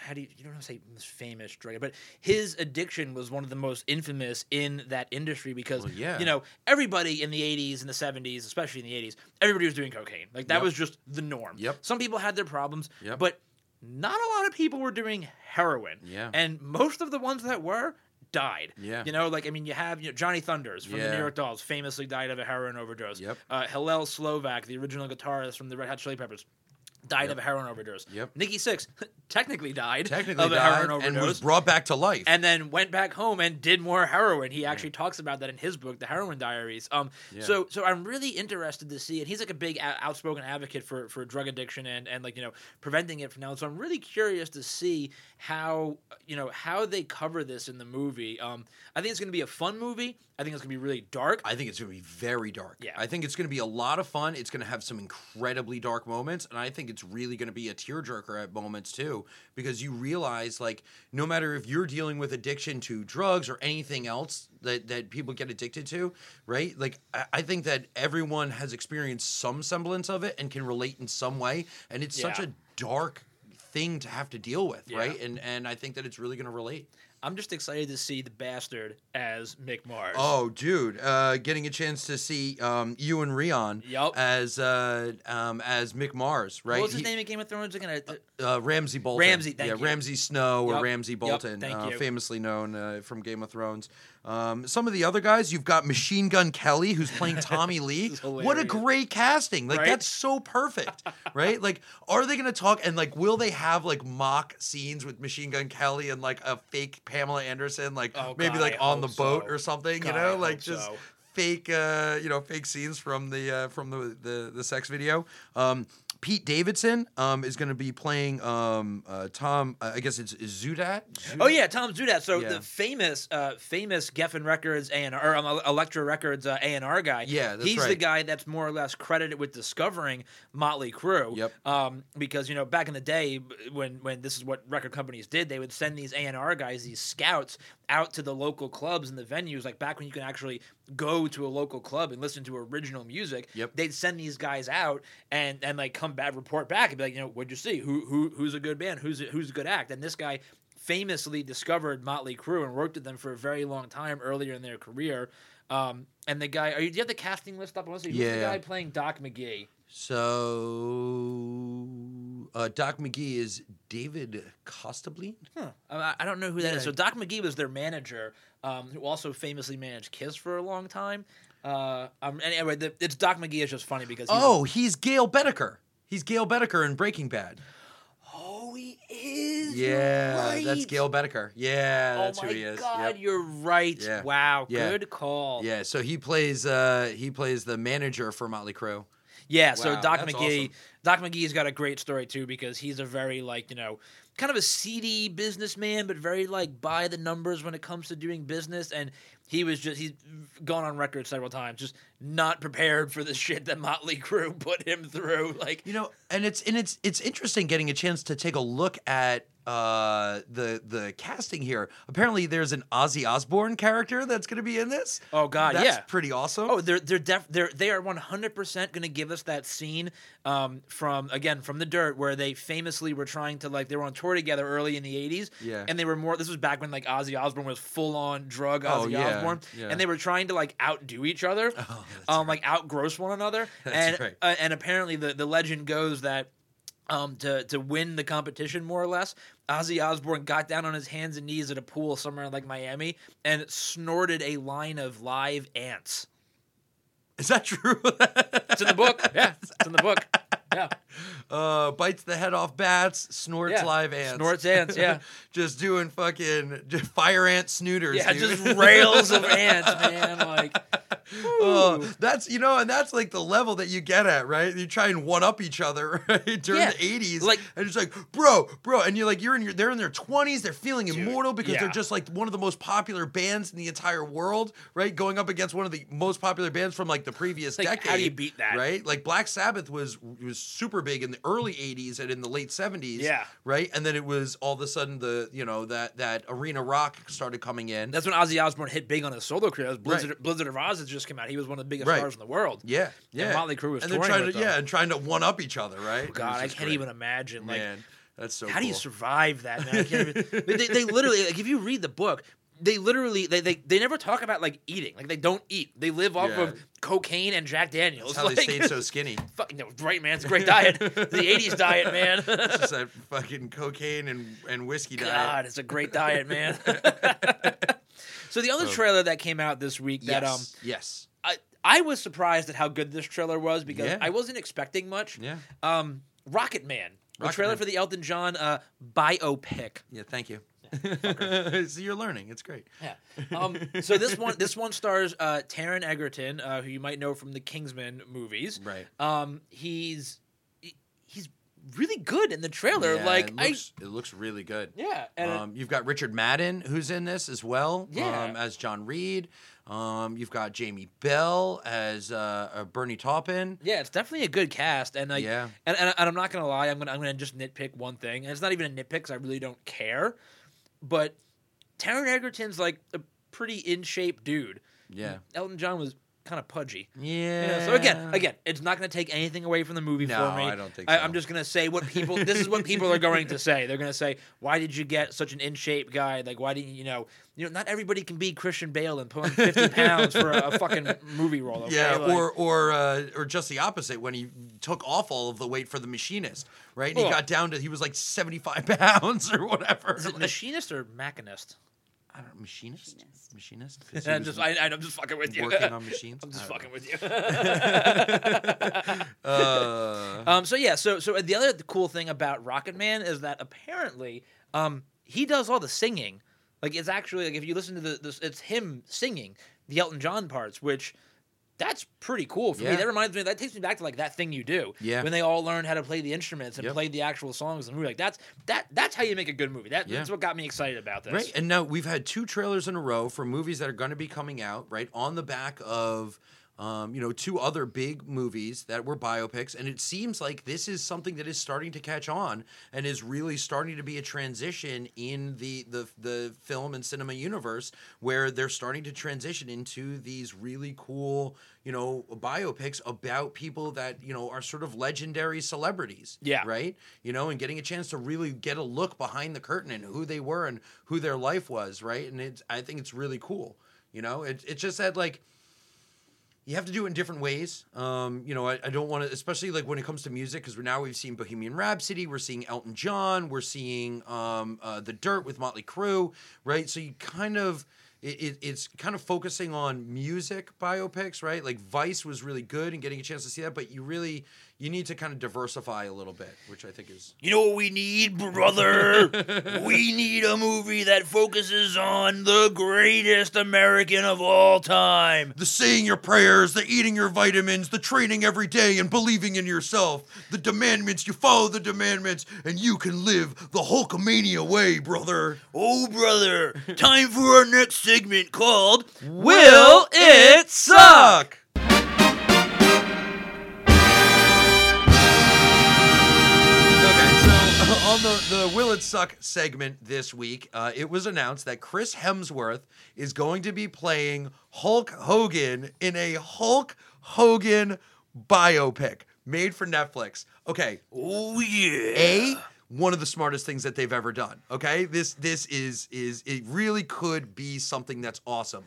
S1: how do you you don't want to say famous drug, but his addiction was one of the most infamous in that industry because
S2: Well, yeah.
S1: you know everybody in the 80s and the 70s, especially in the 80s, everybody was doing cocaine. Like that
S2: Yep.
S1: was just the norm.
S2: Yep.
S1: Some people had their problems,
S2: Yep.
S1: but not a lot of people were doing heroin.
S2: Yeah.
S1: And most of the ones that were died.
S2: Yeah.
S1: You know, like I mean, you have you know, Johnny Thunders from the New York Dolls famously died of a heroin overdose.
S2: Yep.
S1: Uh, Hillel Slovak, the original guitarist from the Red Hot Chili Peppers, died of a heroin overdose.
S2: Yep.
S1: Nikki Sixx technically died
S2: Technically
S1: of a
S2: died
S1: heroin
S2: and
S1: overdose
S2: was brought back to life.
S1: and then went back home and did more heroin. He actually talks about that in his book, The Heroin Diaries. Um,
S2: Yeah.
S1: so so I'm really interested to see, and he's like a big outspoken advocate for for drug addiction and and like you know preventing it from now. So I'm really curious to see how you know how they cover this in the movie. Um, I think it's going to be a fun movie. I think it's going to be really dark.
S2: I think it's going to be very dark.
S1: Yeah.
S2: I think it's going to be a lot of fun. It's going to have some incredibly dark moments, and I think it's really going to be a tearjerker at moments too, because you realize like no matter if you're dealing with addiction to drugs or anything else that that people get addicted to, right? Like I, I think that everyone has experienced some semblance of it and can relate in some way, and it's such a dark thing to have to deal with,
S1: Yeah.
S2: right? And and I think that it's really going to relate.
S1: I'm just excited to see the bastard as Mick Mars.
S2: Oh, dude, uh, getting a chance to see um, Iwan Rheon
S1: Yup.
S2: as uh, um, as Mick Mars, right?
S1: What was his
S2: He-
S1: name in Game of Thrones again? Uh,
S2: Uh, Ramsay Bolton.
S1: Thank
S2: yeah,
S1: you.
S2: Ramsay Snow or
S1: Ramsay
S2: Bolton,
S1: thank
S2: uh,
S1: you.
S2: famously known uh, from Game of Thrones. Um, some of the other guys, you've got Machine Gun Kelly, who's playing Tommy Lee. What a great casting! Like
S1: Right?
S2: that's so perfect, right? Like, are they going to talk and like, will they have like mock scenes with Machine Gun Kelly and like a fake Pamela Anderson, like
S1: Oh,
S2: maybe
S1: God,
S2: like
S1: I
S2: on the boat
S1: so.
S2: or something?
S1: God,
S2: you know,
S1: hope
S2: like just
S1: so.
S2: fake uh you know fake scenes from the uh from the the, the sex video um Pete Davidson um, is going to be playing um, uh, Tom. Uh, I guess it's is Zutaut.
S1: Oh yeah, Tom Zutaut. So
S2: Yeah.
S1: the famous, uh, famous Geffen Records A and or um, Elektra Records uh, A and R guy.
S2: Yeah,
S1: he's the guy that's more or less credited with discovering Motley Crue.
S2: Yep.
S1: Um, because you know back in the day when when this is what record companies did, they would send these A and R guys, these scouts, out to the local clubs and the venues. Like back when you could actually go to a local club and listen to original music.
S2: Yep.
S1: They'd send these guys out and and like come back, report back, and be like, you know, what'd you see? Who who who's a good band? Who's a, who's a good act? And this guy famously discovered Motley Crue and worked with them for a very long time earlier in their career. Um, and the guy, are you, do you have the casting list up? I want to see who's the guy playing Doc McGhee.
S2: So uh, Doc McGhee is David Costabile.
S1: Huh. I, I don't know who that is.
S2: Yeah.
S1: So Doc McGhee was their manager, um, who also famously managed Kiss for a long time. Uh, um, anyway, the, it's Doc McGhee is just funny because he's
S2: Oh, he's Gale Boetticher. He's Gale Boetticher in Breaking Bad.
S1: oh he is is.
S2: Yeah, that's. Gale Boetticher. Yeah, that's
S1: oh
S2: who he is.
S1: God,
S2: Yep.
S1: you're right.
S2: Yeah.
S1: Wow,
S2: Yeah.
S1: good call.
S2: Yeah, so he plays uh he plays the manager for Motley Crue.
S1: Yeah, so Doc McGhee,
S2: awesome.
S1: Doc McGhee's got a great story too because he's a very like you know kind of a seedy businessman, but very like by the numbers when it comes to doing business. And he was just he's gone on record several times, just not prepared for the shit that Motley Crue put him through. Like,
S2: You know, and it's and it's it's interesting getting a chance to take a look at uh the the casting here. Apparently there's an Ozzy Osbourne character that's going to be in this.
S1: oh god,
S2: That's
S1: yeah.
S2: pretty awesome.
S1: Oh, they're they're def- they're they are one hundred percent going to give us that scene um, from again from the dirt where they famously were trying to like they were on tour together early in the eighties.
S2: Yeah.
S1: and they were more. This was back when like Ozzy Osbourne was full on drug Ozzy
S2: Oh, yeah,
S1: Osbourne,
S2: yeah.
S1: and they were trying to like outdo each other,
S2: Oh,
S1: um, like outgross one another.
S2: That's
S1: and
S2: right.
S1: uh, and apparently the the legend goes that. Um, to to win the competition more or less, Ozzy Osbourne got down on his hands and knees at a pool somewhere in like Miami and snorted a line of live ants.
S2: Is that true?
S1: It's in the book. Yeah, it's in the book. Yeah,
S2: uh, bites the head off bats, snorts
S1: Yeah.
S2: live ants.
S1: Snorts ants, yeah.
S2: just doing fucking just fire ant snooters.
S1: yeah,
S2: dude.
S1: just rails of ants, man. Like, whew.
S2: that's you know, and that's like the level that you get at, right? You try and one up each other right? during
S1: Yeah,
S2: the eighties,
S1: like-
S2: and it's like, bro, bro, and you're like, you're in your, they're in their twenties, they're feeling immortal because they're just like one of the most popular bands in the entire world, right? Going up against one of the most popular bands from like the previous
S1: Like,
S2: decade.
S1: how do you beat that?
S2: right? Like Black Sabbath was was super big in the early '80s and in the late '70s,
S1: Yeah.
S2: right? And then it was all of a sudden the you know that that arena rock started coming in.
S1: that's when Ozzy Osbourne hit big on his solo career. Was Blizzard, Blizzard of Ozz had just come out. He was one of the biggest
S2: Right.
S1: stars in the world.
S2: Yeah, yeah.
S1: Motley Crue was
S2: and
S1: touring
S2: trying to yeah, and trying to one up each other, right?
S1: Oh, God, I can't
S2: great.
S1: even imagine. Like,
S2: Man, that's so.
S1: how do you survive that? Man? I can't even, they, they literally, like, if you read the book, they literally, they, they, they never talk about like eating. Like, they don't eat. They live off
S2: Yeah.
S1: of cocaine and Jack Daniels.
S2: That's how
S1: like,
S2: they stayed so skinny.
S1: fucking no, right, man. It's a great diet. the '80s diet, man.
S2: It's just that fucking cocaine and, and whiskey diet.
S1: God, it's a great diet, man. so the other
S2: Oh.
S1: trailer that came out this week that um
S2: yes, yes,
S1: I I was surprised at how good this trailer was because
S2: Yeah.
S1: I wasn't expecting much.
S2: yeah,
S1: Um, Rocket Man, the
S2: Rocket
S1: trailer
S2: Man.
S1: for the Elton John uh, biopic.
S2: yeah. Thank you. so you're learning. It's great.
S1: Yeah. Um, so this one this one stars uh, Taron Egerton, uh, who you might know from the Kingsman movies.
S2: Right.
S1: Um, he's he- he's really good in the trailer.
S2: Yeah,
S1: like
S2: it
S1: I
S2: looks, it looks really good.
S1: yeah, and
S2: Um, you've got Richard Madden who's in this as well.
S1: Yeah.
S2: Um, as John Reid. Um, you've got Jamie Bell as uh, uh, Bernie Taupin.
S1: Yeah, it's definitely a good cast, and like,
S2: Yeah.
S1: and, and, and I'm not gonna lie, I'm gonna I'm gonna just nitpick one thing, and it's not even a nitpick because I really don't care, but Taron Egerton's like a pretty in shape dude.
S2: Yeah.
S1: Elton John was kind of pudgy.
S2: Yeah.
S1: You know, so again, again, it's not going to take anything away from the movie
S2: No,
S1: for me.
S2: I don't think
S1: I,
S2: so.
S1: I'm just going to say what people. this is what people are going to say. They're going to say, "Why did you get such an in shape guy? Like, why didn't you know? You know, not everybody can be Christian Bale and put on 50 pounds for a, a fucking movie role. Okay?
S2: Yeah,
S1: Like-
S2: or or uh, or just the opposite when he took off all of the weight for the machinist, right? And he got down to he was like seventy five pounds or whatever.
S1: is it
S2: Like-
S1: machinist or machinist?
S2: I don't know, machinist,
S3: Machinist.
S2: machinist. 'Cause he
S1: I'm just, I, I'm just fucking with you.
S2: working on machines.
S1: I'm just
S2: I don't
S1: fucking with you.
S2: Uh,
S1: Um, so yeah, so so the other cool thing about Rocket Man is that apparently um, he does all the singing. Like it's actually like if you listen to the this, it's him singing the Elton John parts, which that's pretty cool for me. That reminds me that takes me back to like that thing you do.
S2: Yeah.
S1: When they all learned how to play the instruments and
S2: Yep.
S1: played the actual songs and the movie. Like that's that that's how you make a good movie. That,
S2: Yeah.
S1: That's what got me excited about this.
S2: Right, and now we've had two trailers in a row for movies that are going to be coming out, right, on the back of, um, you know, two other big movies that were biopics, and it seems like this is something that is starting to catch on and is really starting to be a transition in the the the film and cinema universe, where they're starting to transition into these really cool, you know, biopics about people that you know are sort of legendary celebrities,
S1: Yeah.
S2: right, you know, and getting a chance to really get a look behind the curtain and who they were and who their life was, right? And it's I think it's really cool. You know, it, it's just that like you have to do it in different ways. Um, you know, I, I don't want to, especially like when it comes to music, because now we've seen Bohemian Rhapsody, we're seeing Elton John, we're seeing um, uh, The Dirt with Motley Crue, right? So you kind of it, it, it's kind of focusing on music biopics, right? Like Vice was really good and getting a chance to see that, but you really you need to kind of diversify a little bit, which I think is
S1: You know what we need, brother? we need a movie that focuses on the greatest American of all time.
S2: the saying your prayers, the eating your vitamins, the training every day and believing in yourself, the demandments, you follow the demandments, and you can live the Hulkamania way, brother.
S1: Oh, brother, time for our next segment called
S2: Will It Suck? Okay, so on the, the Will It Suck segment this week, uh, it was announced that Chris Hemsworth is going to be playing Hulk Hogan in a Hulk Hogan biopic made for Netflix. Okay,
S1: Oh, yeah.
S2: a one of the smartest things that they've ever done. Okay, this this is is it really could be something that's awesome.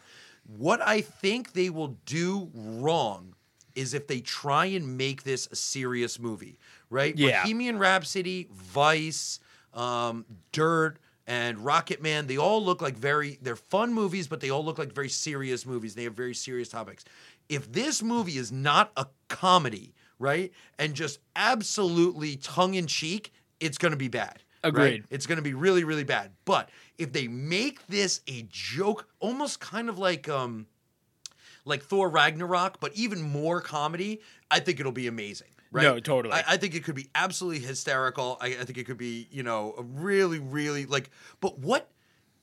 S2: What I think they will do wrong is if they try and make this a serious movie, right?
S1: Yeah.
S2: Bohemian Rhapsody, Vice, um, Dirt, and Rocket Man, they all look like very they're fun movies, but they all look like very serious movies. They have very serious topics. If this movie is not a comedy, right, and just absolutely tongue in cheek, it's going to be bad. right?
S1: Agreed.
S2: It's going to be really, really bad. But if they make this a joke, almost kind of like um, like Thor Ragnarok, but even more comedy, I think it'll be amazing. Right?
S1: No, totally.
S2: I, I think it could be absolutely hysterical. I, I think it could be, you know, a really, really like. But what,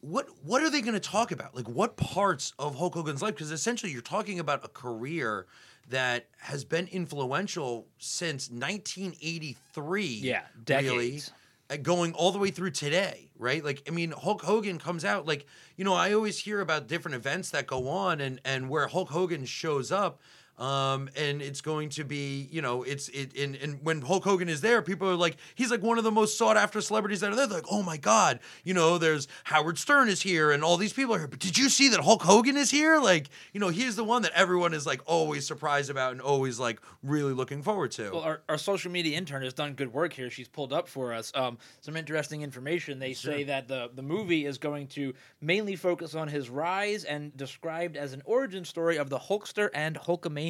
S2: what, what are they going to talk about? Like, what parts of Hulk Hogan's life? Because essentially, you're talking about a career that has been influential since 1983.
S1: Yeah, decades.
S2: uh, going all the way through today, right? Like, I mean, Hulk Hogan comes out like, you know, I always hear about different events that go on and and where Hulk Hogan shows up. Um, and it's going to be, you know, it's it and, and when Hulk Hogan is there, people are like, he's like one of the most sought after celebrities that are there. They're like, oh my God, you know, there's Howard Stern is here and all these people are here. But did you see that Hulk Hogan is here? Like, you know, he's the one that everyone is like always surprised about and always like really looking forward to.
S1: Well, our, our social media intern has done good work here. She's pulled up for us um, some interesting information. They say that the, the movie is going to mainly focus on his rise and described as an origin story of the Hulkster and Hulkamania.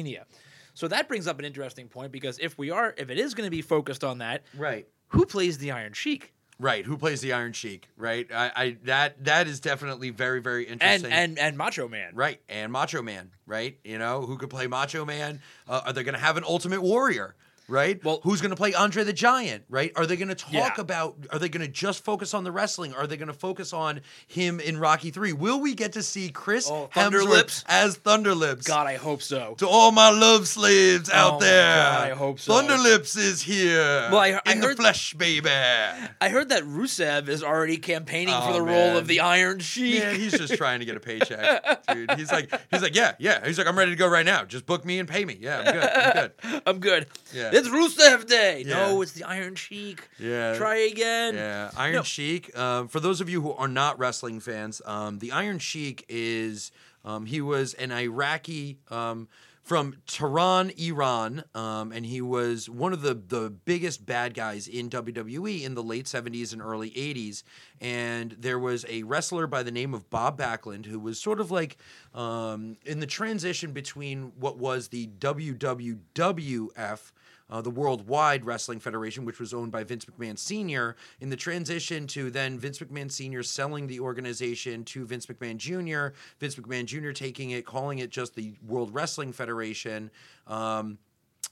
S1: So that brings up an interesting point because if we are, if it is going to be focused on that,
S2: right.
S1: who plays the Iron Sheik?
S2: Right, who plays the Iron Sheik? Right, I, I that that is definitely very very
S1: And
S2: interesting.
S1: and and Macho Man.
S2: right, and Macho Man, right? You know who could play Macho Man? Uh, are they going to have an Ultimate Warrior? Right.
S1: Well-
S2: who's going to play Andre the Giant? Right. Are they going to talk
S1: Yeah.
S2: about? Are they going to just focus on the wrestling? Are they going to focus on him in Rocky Three? Will we get to see Chris
S1: Oh, Thunderlips?
S2: as Thunderlips?
S1: God, I hope so.
S2: To all my love slaves
S1: Oh
S2: out
S1: my
S2: there,
S1: God, I hope so.
S2: Thunderlips is here.
S1: Well, I- I
S2: in the
S1: heard-
S2: flesh, baby.
S1: I heard that Rusev is already campaigning for
S2: Oh,
S1: the role of the Iron Sheik.
S2: Yeah, he's just trying to get a paycheck, dude. He's like, he's like, yeah, yeah. He's like, I'm ready to go right now. Just book me and pay me. Yeah, I'm good. I'm good.
S1: I'm good.
S2: Yeah.
S1: It's Rusev Day.
S2: Yeah.
S1: No, it's the Iron Sheik.
S2: Yeah.
S1: Try again.
S2: Yeah, Iron
S1: No.
S2: Sheik. Um, for those of you who are not wrestling fans, um, the Iron Sheik is um, he was an Iraqi um, from Tehran, Iran, um, and he was one of the the biggest bad guys in WWE in the late '70s and early '80s. And there was a wrestler by the name of Bob Backlund who was sort of like um, in the transition between what was the WWWF uh, the Worldwide Wrestling Federation, which was owned by Vince McMahon Sr., in the transition to then Vince McMahon Sr. selling the organization to Vince McMahon Jr., Vince McMahon Jr. taking it, calling it just the World Wrestling Federation. Um,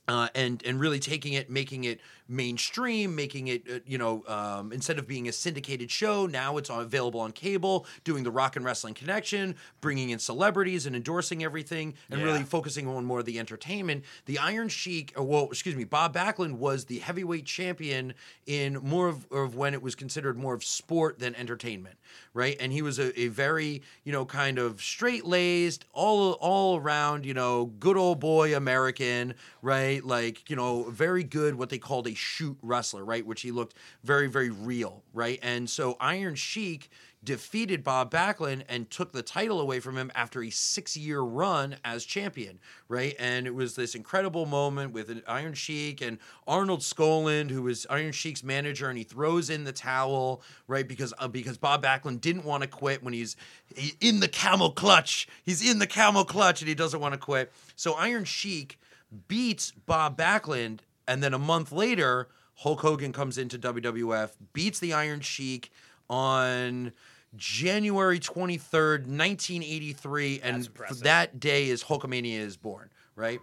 S2: uh, and and really taking it, making it mainstream, making it uh, you know um, instead of being a syndicated show, now it's available on cable. Doing the Rock and Wrestling Connection, bringing in celebrities and endorsing everything, and
S1: Yeah.
S2: really focusing on more of the entertainment. The Iron Sheik, or well, excuse me, Bob Backlund was the heavyweight champion in more of, of when it was considered more of sport than entertainment, right? And he was a, a very you know kind of straight laced, all all around you know good old boy American, right? Like you know very good what they called a shoot wrestler, right? Which he looked very very real, right? And so Iron Sheik defeated Bob Backlund and took the title away from him after a six year run as champion, right? And it was this incredible moment with Iron Sheik and Arnold Skaaland, who was Iron Sheik's manager, and he throws in the towel, right? Because uh, because Bob Backlund didn't want to quit when he's in the camel clutch. He's in the camel clutch and he doesn't want to quit. So Iron Sheik beats Bob Backlund, and then a month later, Hulk Hogan comes into WWF, beats the Iron Sheik on January 23rd, 1983, and
S1: That's
S2: f-
S1: impressive.
S2: that day is Hulkamania is born, right?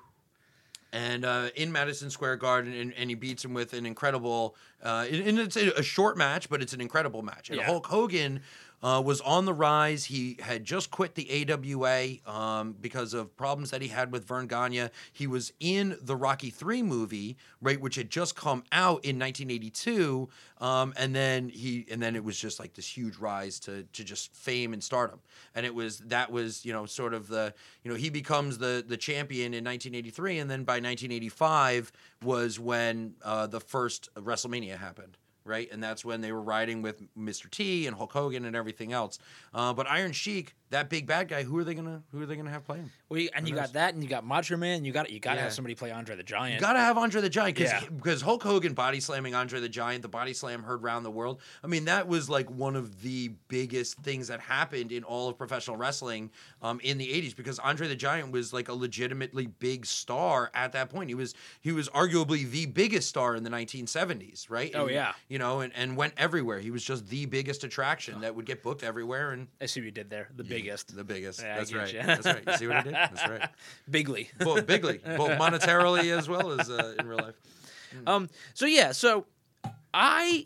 S2: And uh, in Madison Square Garden, and, and he beats him with an incredible, uh, and it's a, a short match, but it's an incredible match. And
S1: Yeah.
S2: Hulk Hogan uh, was on the rise. He had just quit the AWA um, because of problems that he had with Verne Gagne. He was in the Rocky Three movie, right, which had just come out in 1982, um, and then he, and then it was just like this huge rise to to just fame and stardom. And it was that was you know sort of the you know he becomes the the champion in 1983, and then by 1985 was when uh, the first WrestleMania happened right? And that's when they were riding with Mr. T and Hulk Hogan and everything else. Uh, but Iron Sheik, that big bad guy, who are they gonna who are they gonna have playing?
S1: Well, you- and you
S2: knows?
S1: got that, and you got Macho Man. You got you got to
S2: Yeah.
S1: have somebody play Andre the Giant.
S2: You gotta have Andre the Giant because
S1: Yeah.
S2: because Hulk Hogan body slamming Andre the Giant, the body slam heard round the world. I mean, that was like one of the biggest things that happened in all of professional wrestling um, in the '80s because Andre the Giant was like a legitimately big star at that point. He was he was arguably the biggest star in the 1970s, right?
S1: Oh,
S2: And,
S1: yeah.
S2: you know, and, and went everywhere. He was just the biggest attraction that would get booked everywhere and.
S1: I see what you did there. The biggest,
S2: The biggest.
S1: Yeah,
S2: That's right. That's right. You see what I did? That's right.
S1: bigly.
S2: Both bigly, both monetarily as well as uh, in real life.
S1: Um. So yeah. So I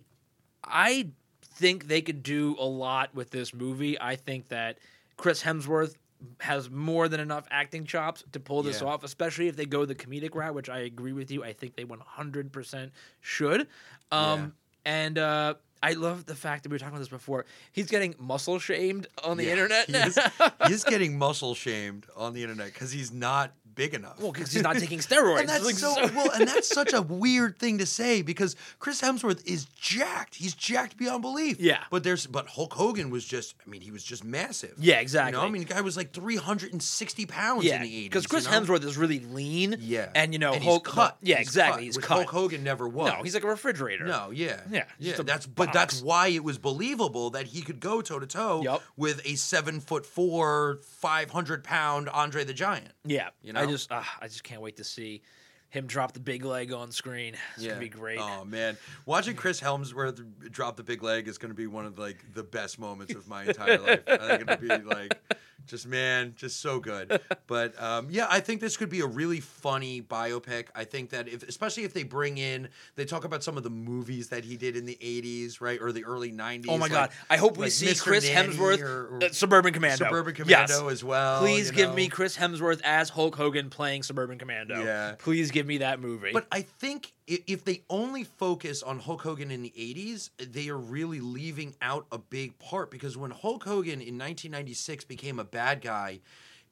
S1: I think they could do a lot with this movie. I think that Chris Hemsworth has more than enough acting chops to pull this
S2: Yeah.
S1: off, especially if they go the comedic route, which I agree with you. I think they 100% should. Um, And uh, I love the fact that we were talking about this before. He's getting muscle shamed on the
S2: Yeah,
S1: internet.
S2: He he's getting muscle shamed on the internet because he's not big enough.
S1: well, because he's not taking steroids.
S2: and that's
S1: Like,
S2: so, well, and that's such a weird thing to say because Chris Hemsworth is jacked. He's jacked beyond belief.
S1: Yeah.
S2: But there's but Hulk Hogan was just I mean he was just massive.
S1: Yeah,
S2: You
S1: exactly.
S2: know, I mean the guy was like 360 pounds
S1: yeah,
S2: in the 80s.
S1: because Chris
S2: you know?
S1: Hemsworth is really lean.
S2: Yeah.
S1: and you know
S2: he's
S1: Hulk.
S2: cut.
S1: Yeah,
S2: He's
S1: exactly.
S2: cut,
S1: he's cut.
S2: Hulk Hogan never was.
S1: No, he's like a refrigerator.
S2: No, yeah,
S1: Yeah,
S2: yeah. That's but that's why it was believable that he could go toe to toe with a seven foot four, five hundred pound Andre the Giant.
S1: Yeah,
S2: You
S1: I
S2: know?
S1: just, uh, I just can't wait to see him drop the big leg on screen. It's gonna be great.
S2: Oh man, watching Chris Hemsworth drop the big leg is going to be one of like the best moments of my entire life. I think it'll be like just man, just so good. But um, yeah, I think this could be a really funny biopic. I think that if, especially if they bring in, they talk about some of the movies that he did in the '80s, right, or the early '90s.
S1: Oh my
S2: like-
S1: God! I hope we
S2: like
S1: see
S2: Mr.
S1: Chris
S2: Nanny
S1: Hemsworth,
S2: or- or
S1: uh, Suburban Commando,
S2: Suburban
S1: Yes.
S2: Commando as well.
S1: Please give
S2: know?
S1: me Chris Hemsworth as Hulk Hogan playing Suburban Commando.
S2: Yeah.
S1: Please give me that movie.
S2: But I think if they only focus on Hulk Hogan in the 80s, they are really leaving out a big part because when Hulk Hogan in 1996 became a bad guy,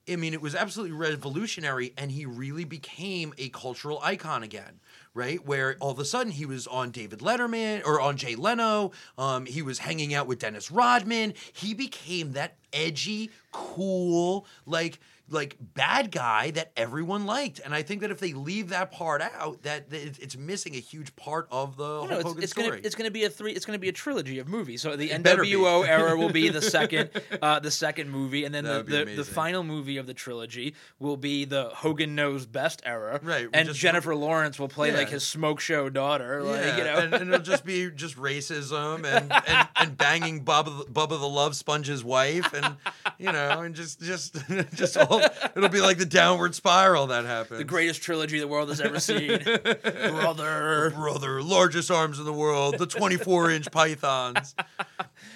S2: I mean, it was absolutely revolutionary and he really became a cultural icon again, right? Where all of a sudden he was on David Letterman or on Jay Leno, um, he was hanging out with Dennis Rodman. He became that edgy, cool, like like bad guy that everyone liked. And I think that if they leave that part out, that, that it's- missing a huge part of the
S1: You
S2: Hulk
S1: it's,
S2: Hogan
S1: it's
S2: story.
S1: gonna it's gonna be a three it's gonna be a trilogy of movies. So the
S2: be.
S1: NWO era will be the second uh, the second movie, and then the, the, the final movie of the trilogy will be the Hogan knows best era.
S2: Right,
S1: And
S2: just-
S1: Jennifer Lawrence will play like his smoke show daughter. Like,
S2: yeah,
S1: you know.
S2: and, and it'll just be just racism and, and, and banging Bubba Bubba the Love Sponge's wife, and you know, and just just just all. It'll be like the downward spiral that happens.
S1: the greatest trilogy the world has ever seen. Brother.
S2: brother, largest arms in the world, the 24 inch pythons.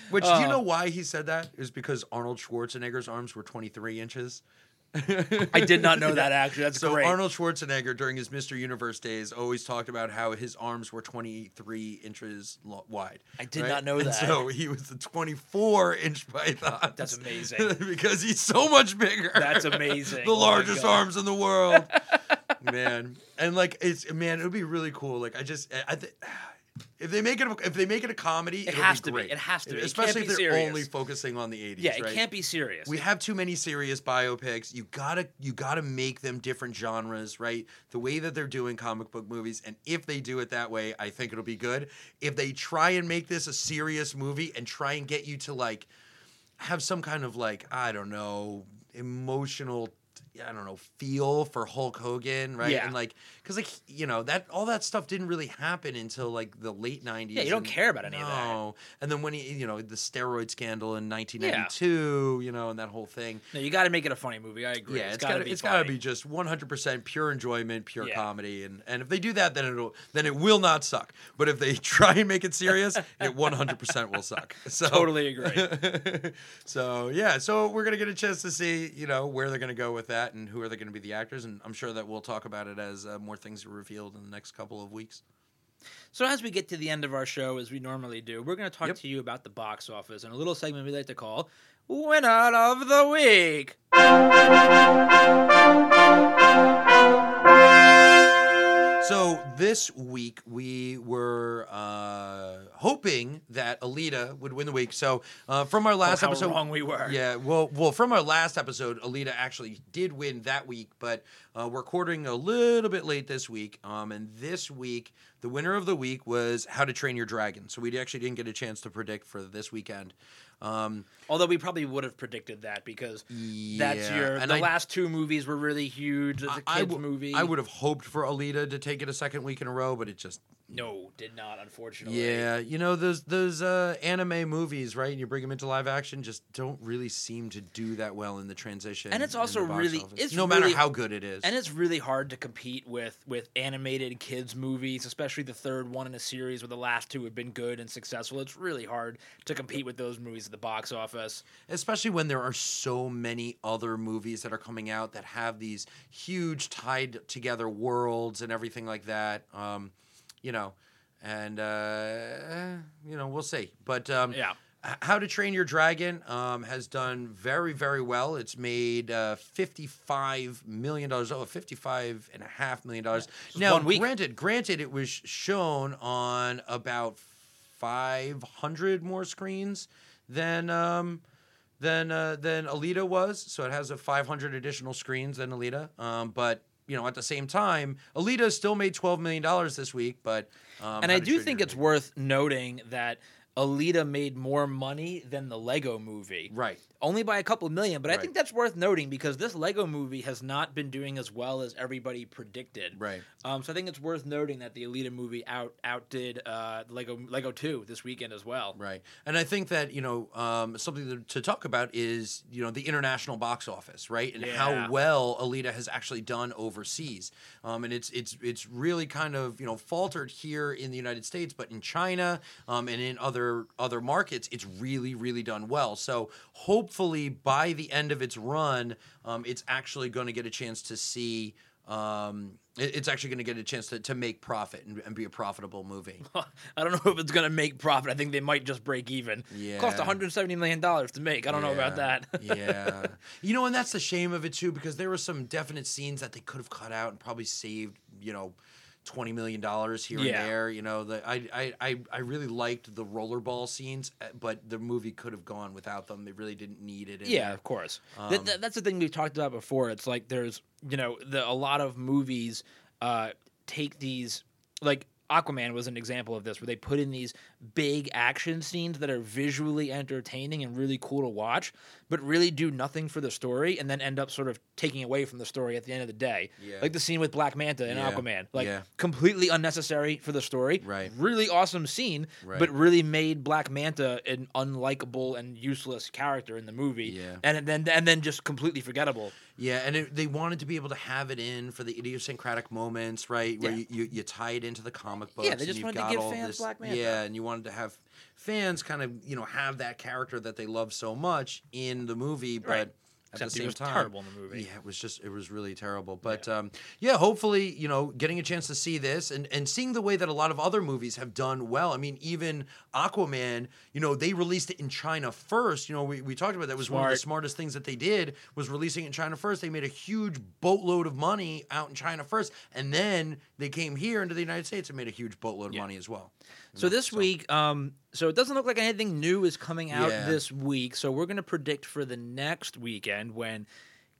S2: Which do you
S1: Uh.
S2: know why he said that? Is because Arnold Schwarzenegger's arms were 23 inches.
S1: I did not know that actually. That's
S2: So
S1: great.
S2: Arnold Schwarzenegger during his Mr. Universe days always talked about how his arms were 23 inches lo- wide.
S1: I did
S2: right?
S1: not know
S2: And
S1: that.
S2: so he was the 24 inch python.
S1: That's amazing.
S2: because he's so much bigger.
S1: That's amazing.
S2: the
S1: Oh
S2: largest
S1: God.
S2: arms in the world. man. And like it's man, it would be really cool. Like I just I th- if they make it a, if they make it a comedy,
S1: It has
S2: be
S1: to be. It has to be.
S2: Especially if they're
S1: serious.
S2: only focusing on the 80s.
S1: Yeah, it
S2: right?
S1: can't be serious.
S2: We have too many serious biopics. You gotta you gotta make them different genres, right? The way that they're doing comic book movies, and if they do it that way, I think it'll be good. If they try and make this a serious movie and try and get you to like have some kind of like I don't know emotional. I don't know, feel for Hulk Hogan, right?
S1: Yeah.
S2: And like, cause like you know that all that stuff didn't really happen until like the late '90s.
S1: Yeah, you don't
S2: and-
S1: care about any of that.
S2: no. And then when he, you know, the steroid scandal in 1992, you know, and that whole thing.
S1: no, you got to make it a funny movie. I agree.
S2: Yeah,
S1: it's
S2: it's
S1: got to
S2: gotta,
S1: be.
S2: it's gotta be just 100% pure enjoyment, pure
S1: Yeah.
S2: comedy, and and if they do that, then it'll then it will not suck. But if they try and make it serious, it 100% will suck. So
S1: Totally agree.
S2: so yeah, so we're gonna get a chance to see, you know, where they're gonna go with that and who are they gonna be the actors, and I'm sure that we'll talk about it as uh, more things are revealed in the next couple of weeks.
S1: So as we get to the end of our show, as we normally do, we're going to talk
S2: Yep.
S1: to you about the box office and a little segment we like to call "Winner of the Week."
S2: So this week we were uh, hoping that Alita would win the week. So uh, from our last
S1: how
S2: episode,
S1: wrong we were.
S2: Yeah, well, well, from our last episode, Alita actually did win that week, but uh, we're recording a little bit late this week. Um, and this week, the winner of the week was How to Train Your Dragon. So we actually didn't get a chance to predict for this weekend. Um,
S1: Although we probably would have predicted that because that's your the
S2: I-
S1: last two movies were really huge. It's a
S2: I
S1: kids
S2: w-
S1: movie.
S2: I would have hoped for Alita to take it a second week in a row, but it just
S1: no, did not unfortunately.
S2: Yeah, you know those those uh, anime movies, right? And you bring them into live action, just don't really seem to do that well in the transition.
S1: And it's also really-
S2: office.
S1: it's
S2: no matter how good it is.
S1: And it's really hard to compete with with animated kids movies, especially the third one in a series where the last two have been good and successful. It's really hard to compete with those movies at the box office.
S2: especially when there are so many other movies that are coming out that have these huge tied together worlds and everything like that. Um, you know, and uh, you know we'll see. But um,
S1: Yeah.
S2: How to Train Your Dragon um, has done very, very well. It's made uh, $55 million. Oh, $55.5 million. Now,
S1: one week.
S2: granted, granted, it was shown on about 500 more screens than um, than uh, than Alita was. So it has a 500 additional screens than Alita. Um, but you know, at the same time, Alita still made 12 million dollars this week. But um,
S1: and I do think it's worth noting that Alita made more money than the Lego movie.
S2: right.
S1: Only by a couple million, but I think that's worth noting because this Lego movie has not been doing as well as everybody predicted.
S2: Right.
S1: Um, so I think it's worth noting that the Alita movie out outdid uh, Lego Lego Two this weekend as well.
S2: Right, and I think that you know um, something to, to talk about is you know the international box office, right, and
S1: Yeah.
S2: how well Alita has actually done overseas. Um, and it's it's it's really kind of you know faltered here in the United States, but in China um, and in other other markets, it's really really done well. So hopefully by the end of its run, um, it's actually going to get a chance to see. Um, it- it's actually going to get a chance to, to make profit and, and be a profitable movie.
S1: I don't know if it's gonna make profit. I think they might just break even.
S2: Yeah.
S1: Cost 170 million dollars to make. I don't know about that.
S2: yeah. You know, and that's the shame of it too, because there were some definite scenes that they could have cut out and probably saved, you know, twenty million dollars here
S1: Yeah.
S2: and there. You know, the I, I I really liked the rollerball scenes, uh, but the movie could have gone without them. They really didn't need it.
S1: Yeah,
S2: there.
S1: of course. Th-
S2: Um,
S1: th- that's the thing we've talked about before. It's like there's, you know, the, a lot of movies uh, take these, like Aquaman was an example of this, where they put in these big action scenes that are visually entertaining and really cool to watch, but really do nothing for the story, and then end up sort of taking away from the story at the end of the day.
S2: Yeah.
S1: Like the scene with Black Manta and
S2: Yeah.
S1: Aquaman, like
S2: Yeah.
S1: completely unnecessary for the story.
S2: Right.
S1: Really awesome scene,
S2: Right.
S1: but really made Black Manta an unlikable and useless character in the movie.
S2: Yeah.
S1: And then and then just completely forgettable.
S2: Yeah, and it, they wanted to be able to have it in for the idiosyncratic moments, right? Where
S1: Yeah.
S2: you, you, you tie it into the comic books.
S1: Yeah, they
S2: and
S1: just wanted to give fans
S2: this,
S1: Black Manta.
S2: Yeah, and you wanted to have fans kind of you know have that character that they love so much in the movie, but
S1: Right.
S2: at
S1: Except
S2: the
S1: he
S2: same
S1: was
S2: time.
S1: terrible in the movie.
S2: Yeah, it was just it was really terrible. But um, yeah, hopefully you know getting a chance to see this and and seeing the way that a lot of other movies have done well. I mean, even Aquaman, you know, they released it in China first. You know, we, we talked about that was one of the smartest things that they did was releasing it in China first. They made a huge boatload of money out in China first, and then they came here into the United States and made a huge boatload of
S1: Yeah.
S2: money as well.
S1: So this week, um, so it doesn't look like anything new is coming out
S2: Yeah.
S1: this week. So we're going to predict for the next weekend when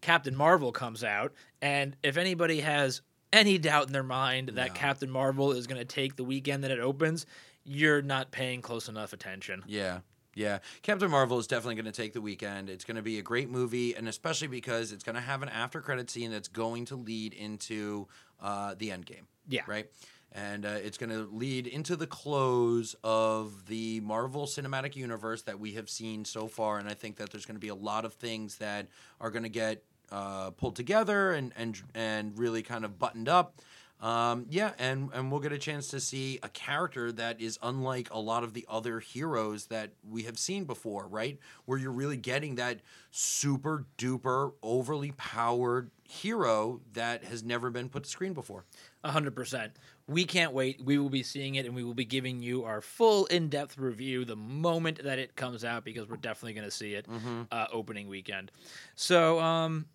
S1: Captain Marvel comes out, and if anybody has any doubt in their mind that
S2: No.
S1: Captain Marvel is going to take the weekend that it opens, you're not paying close enough attention.
S2: Yeah. Yeah. Captain Marvel is definitely going to take the weekend. It's going to be a great movie, and especially because it's going to have an after credit scene that's going to lead into uh, the end game.
S1: Yeah.
S2: Right? And uh, it's going to lead into the close of the Marvel Cinematic Universe that we have seen so far. And I think that there's going to be a lot of things that are going to get uh, pulled together and, and, and really kind of buttoned up. Um, yeah, and and we'll get a chance to see a character that is unlike a lot of the other heroes that we have seen before, right? Where you're really getting that super duper overly powered hero that has never been put to screen before.
S1: A hundred percent. We can't wait. We will be seeing it, and we will be giving you our full in-depth review the moment that it comes out, because we're definitely going to see it uh, opening weekend. So, um,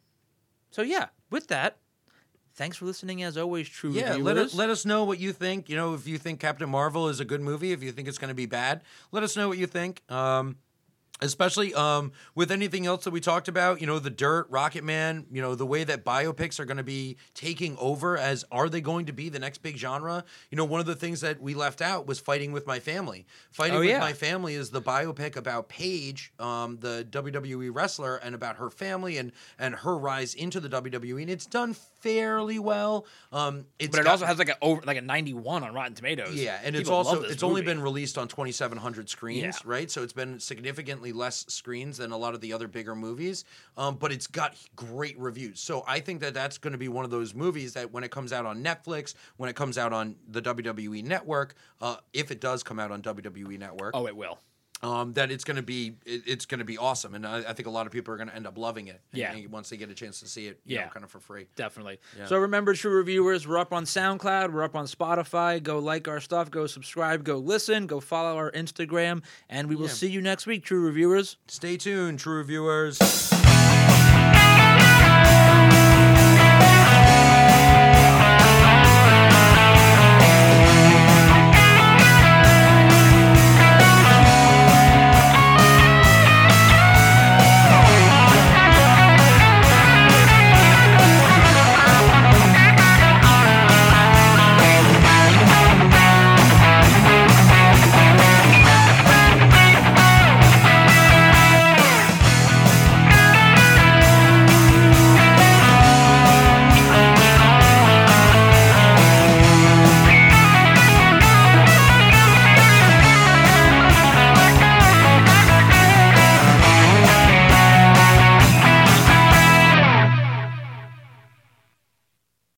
S1: so yeah. With that, thanks for listening. As always, true
S2: Yeah,
S1: reviewers.
S2: let us let us know what you think. You know, if you think Captain Marvel is a good movie, if you think it's going to be bad, let us know what you think. Um, especially um, with anything else that we talked about, you know, the Dirt, Rocket Man, you know, the way that biopics are going to be taking over as are they going to be the next big genre? You know, one of the things that we left out was Fighting with My Family. Fighting
S1: Oh,
S2: with
S1: yeah.
S2: My Family is the biopic about Paige, um, the WWE wrestler, and about her family and and her rise into the WWE, and it's done fairly well. Um, it's
S1: but it
S2: got-
S1: also has like a over like a ninety-one on Rotten Tomatoes.
S2: yeah, and it's
S1: People love
S2: also it's only been released on 2,700 screens,
S1: Yeah.
S2: right? So it's been significantly less screens than a lot of the other bigger movies, um, but it's got great reviews. So I think that that's going to be one of those movies that when it comes out on Netflix, when it comes out on the WWE Network, uh, if it does come out on WWE Network,
S1: Oh, it will.
S2: Um, that it's going to be it, it's going to be awesome, and I, I think a lot of people are going to end up loving it. and-
S1: Yeah.
S2: and once they get a chance to see it, you
S1: Yeah.
S2: know, kind of for free.
S1: Definitely.
S2: Yeah.
S1: So remember, true reviewers, we're up on SoundCloud, we're up on Spotify. Go like our stuff, go subscribe, go listen, go follow our Instagram, and we will
S2: Yeah.
S1: see you next week, true reviewers.
S2: Stay tuned, true reviewers.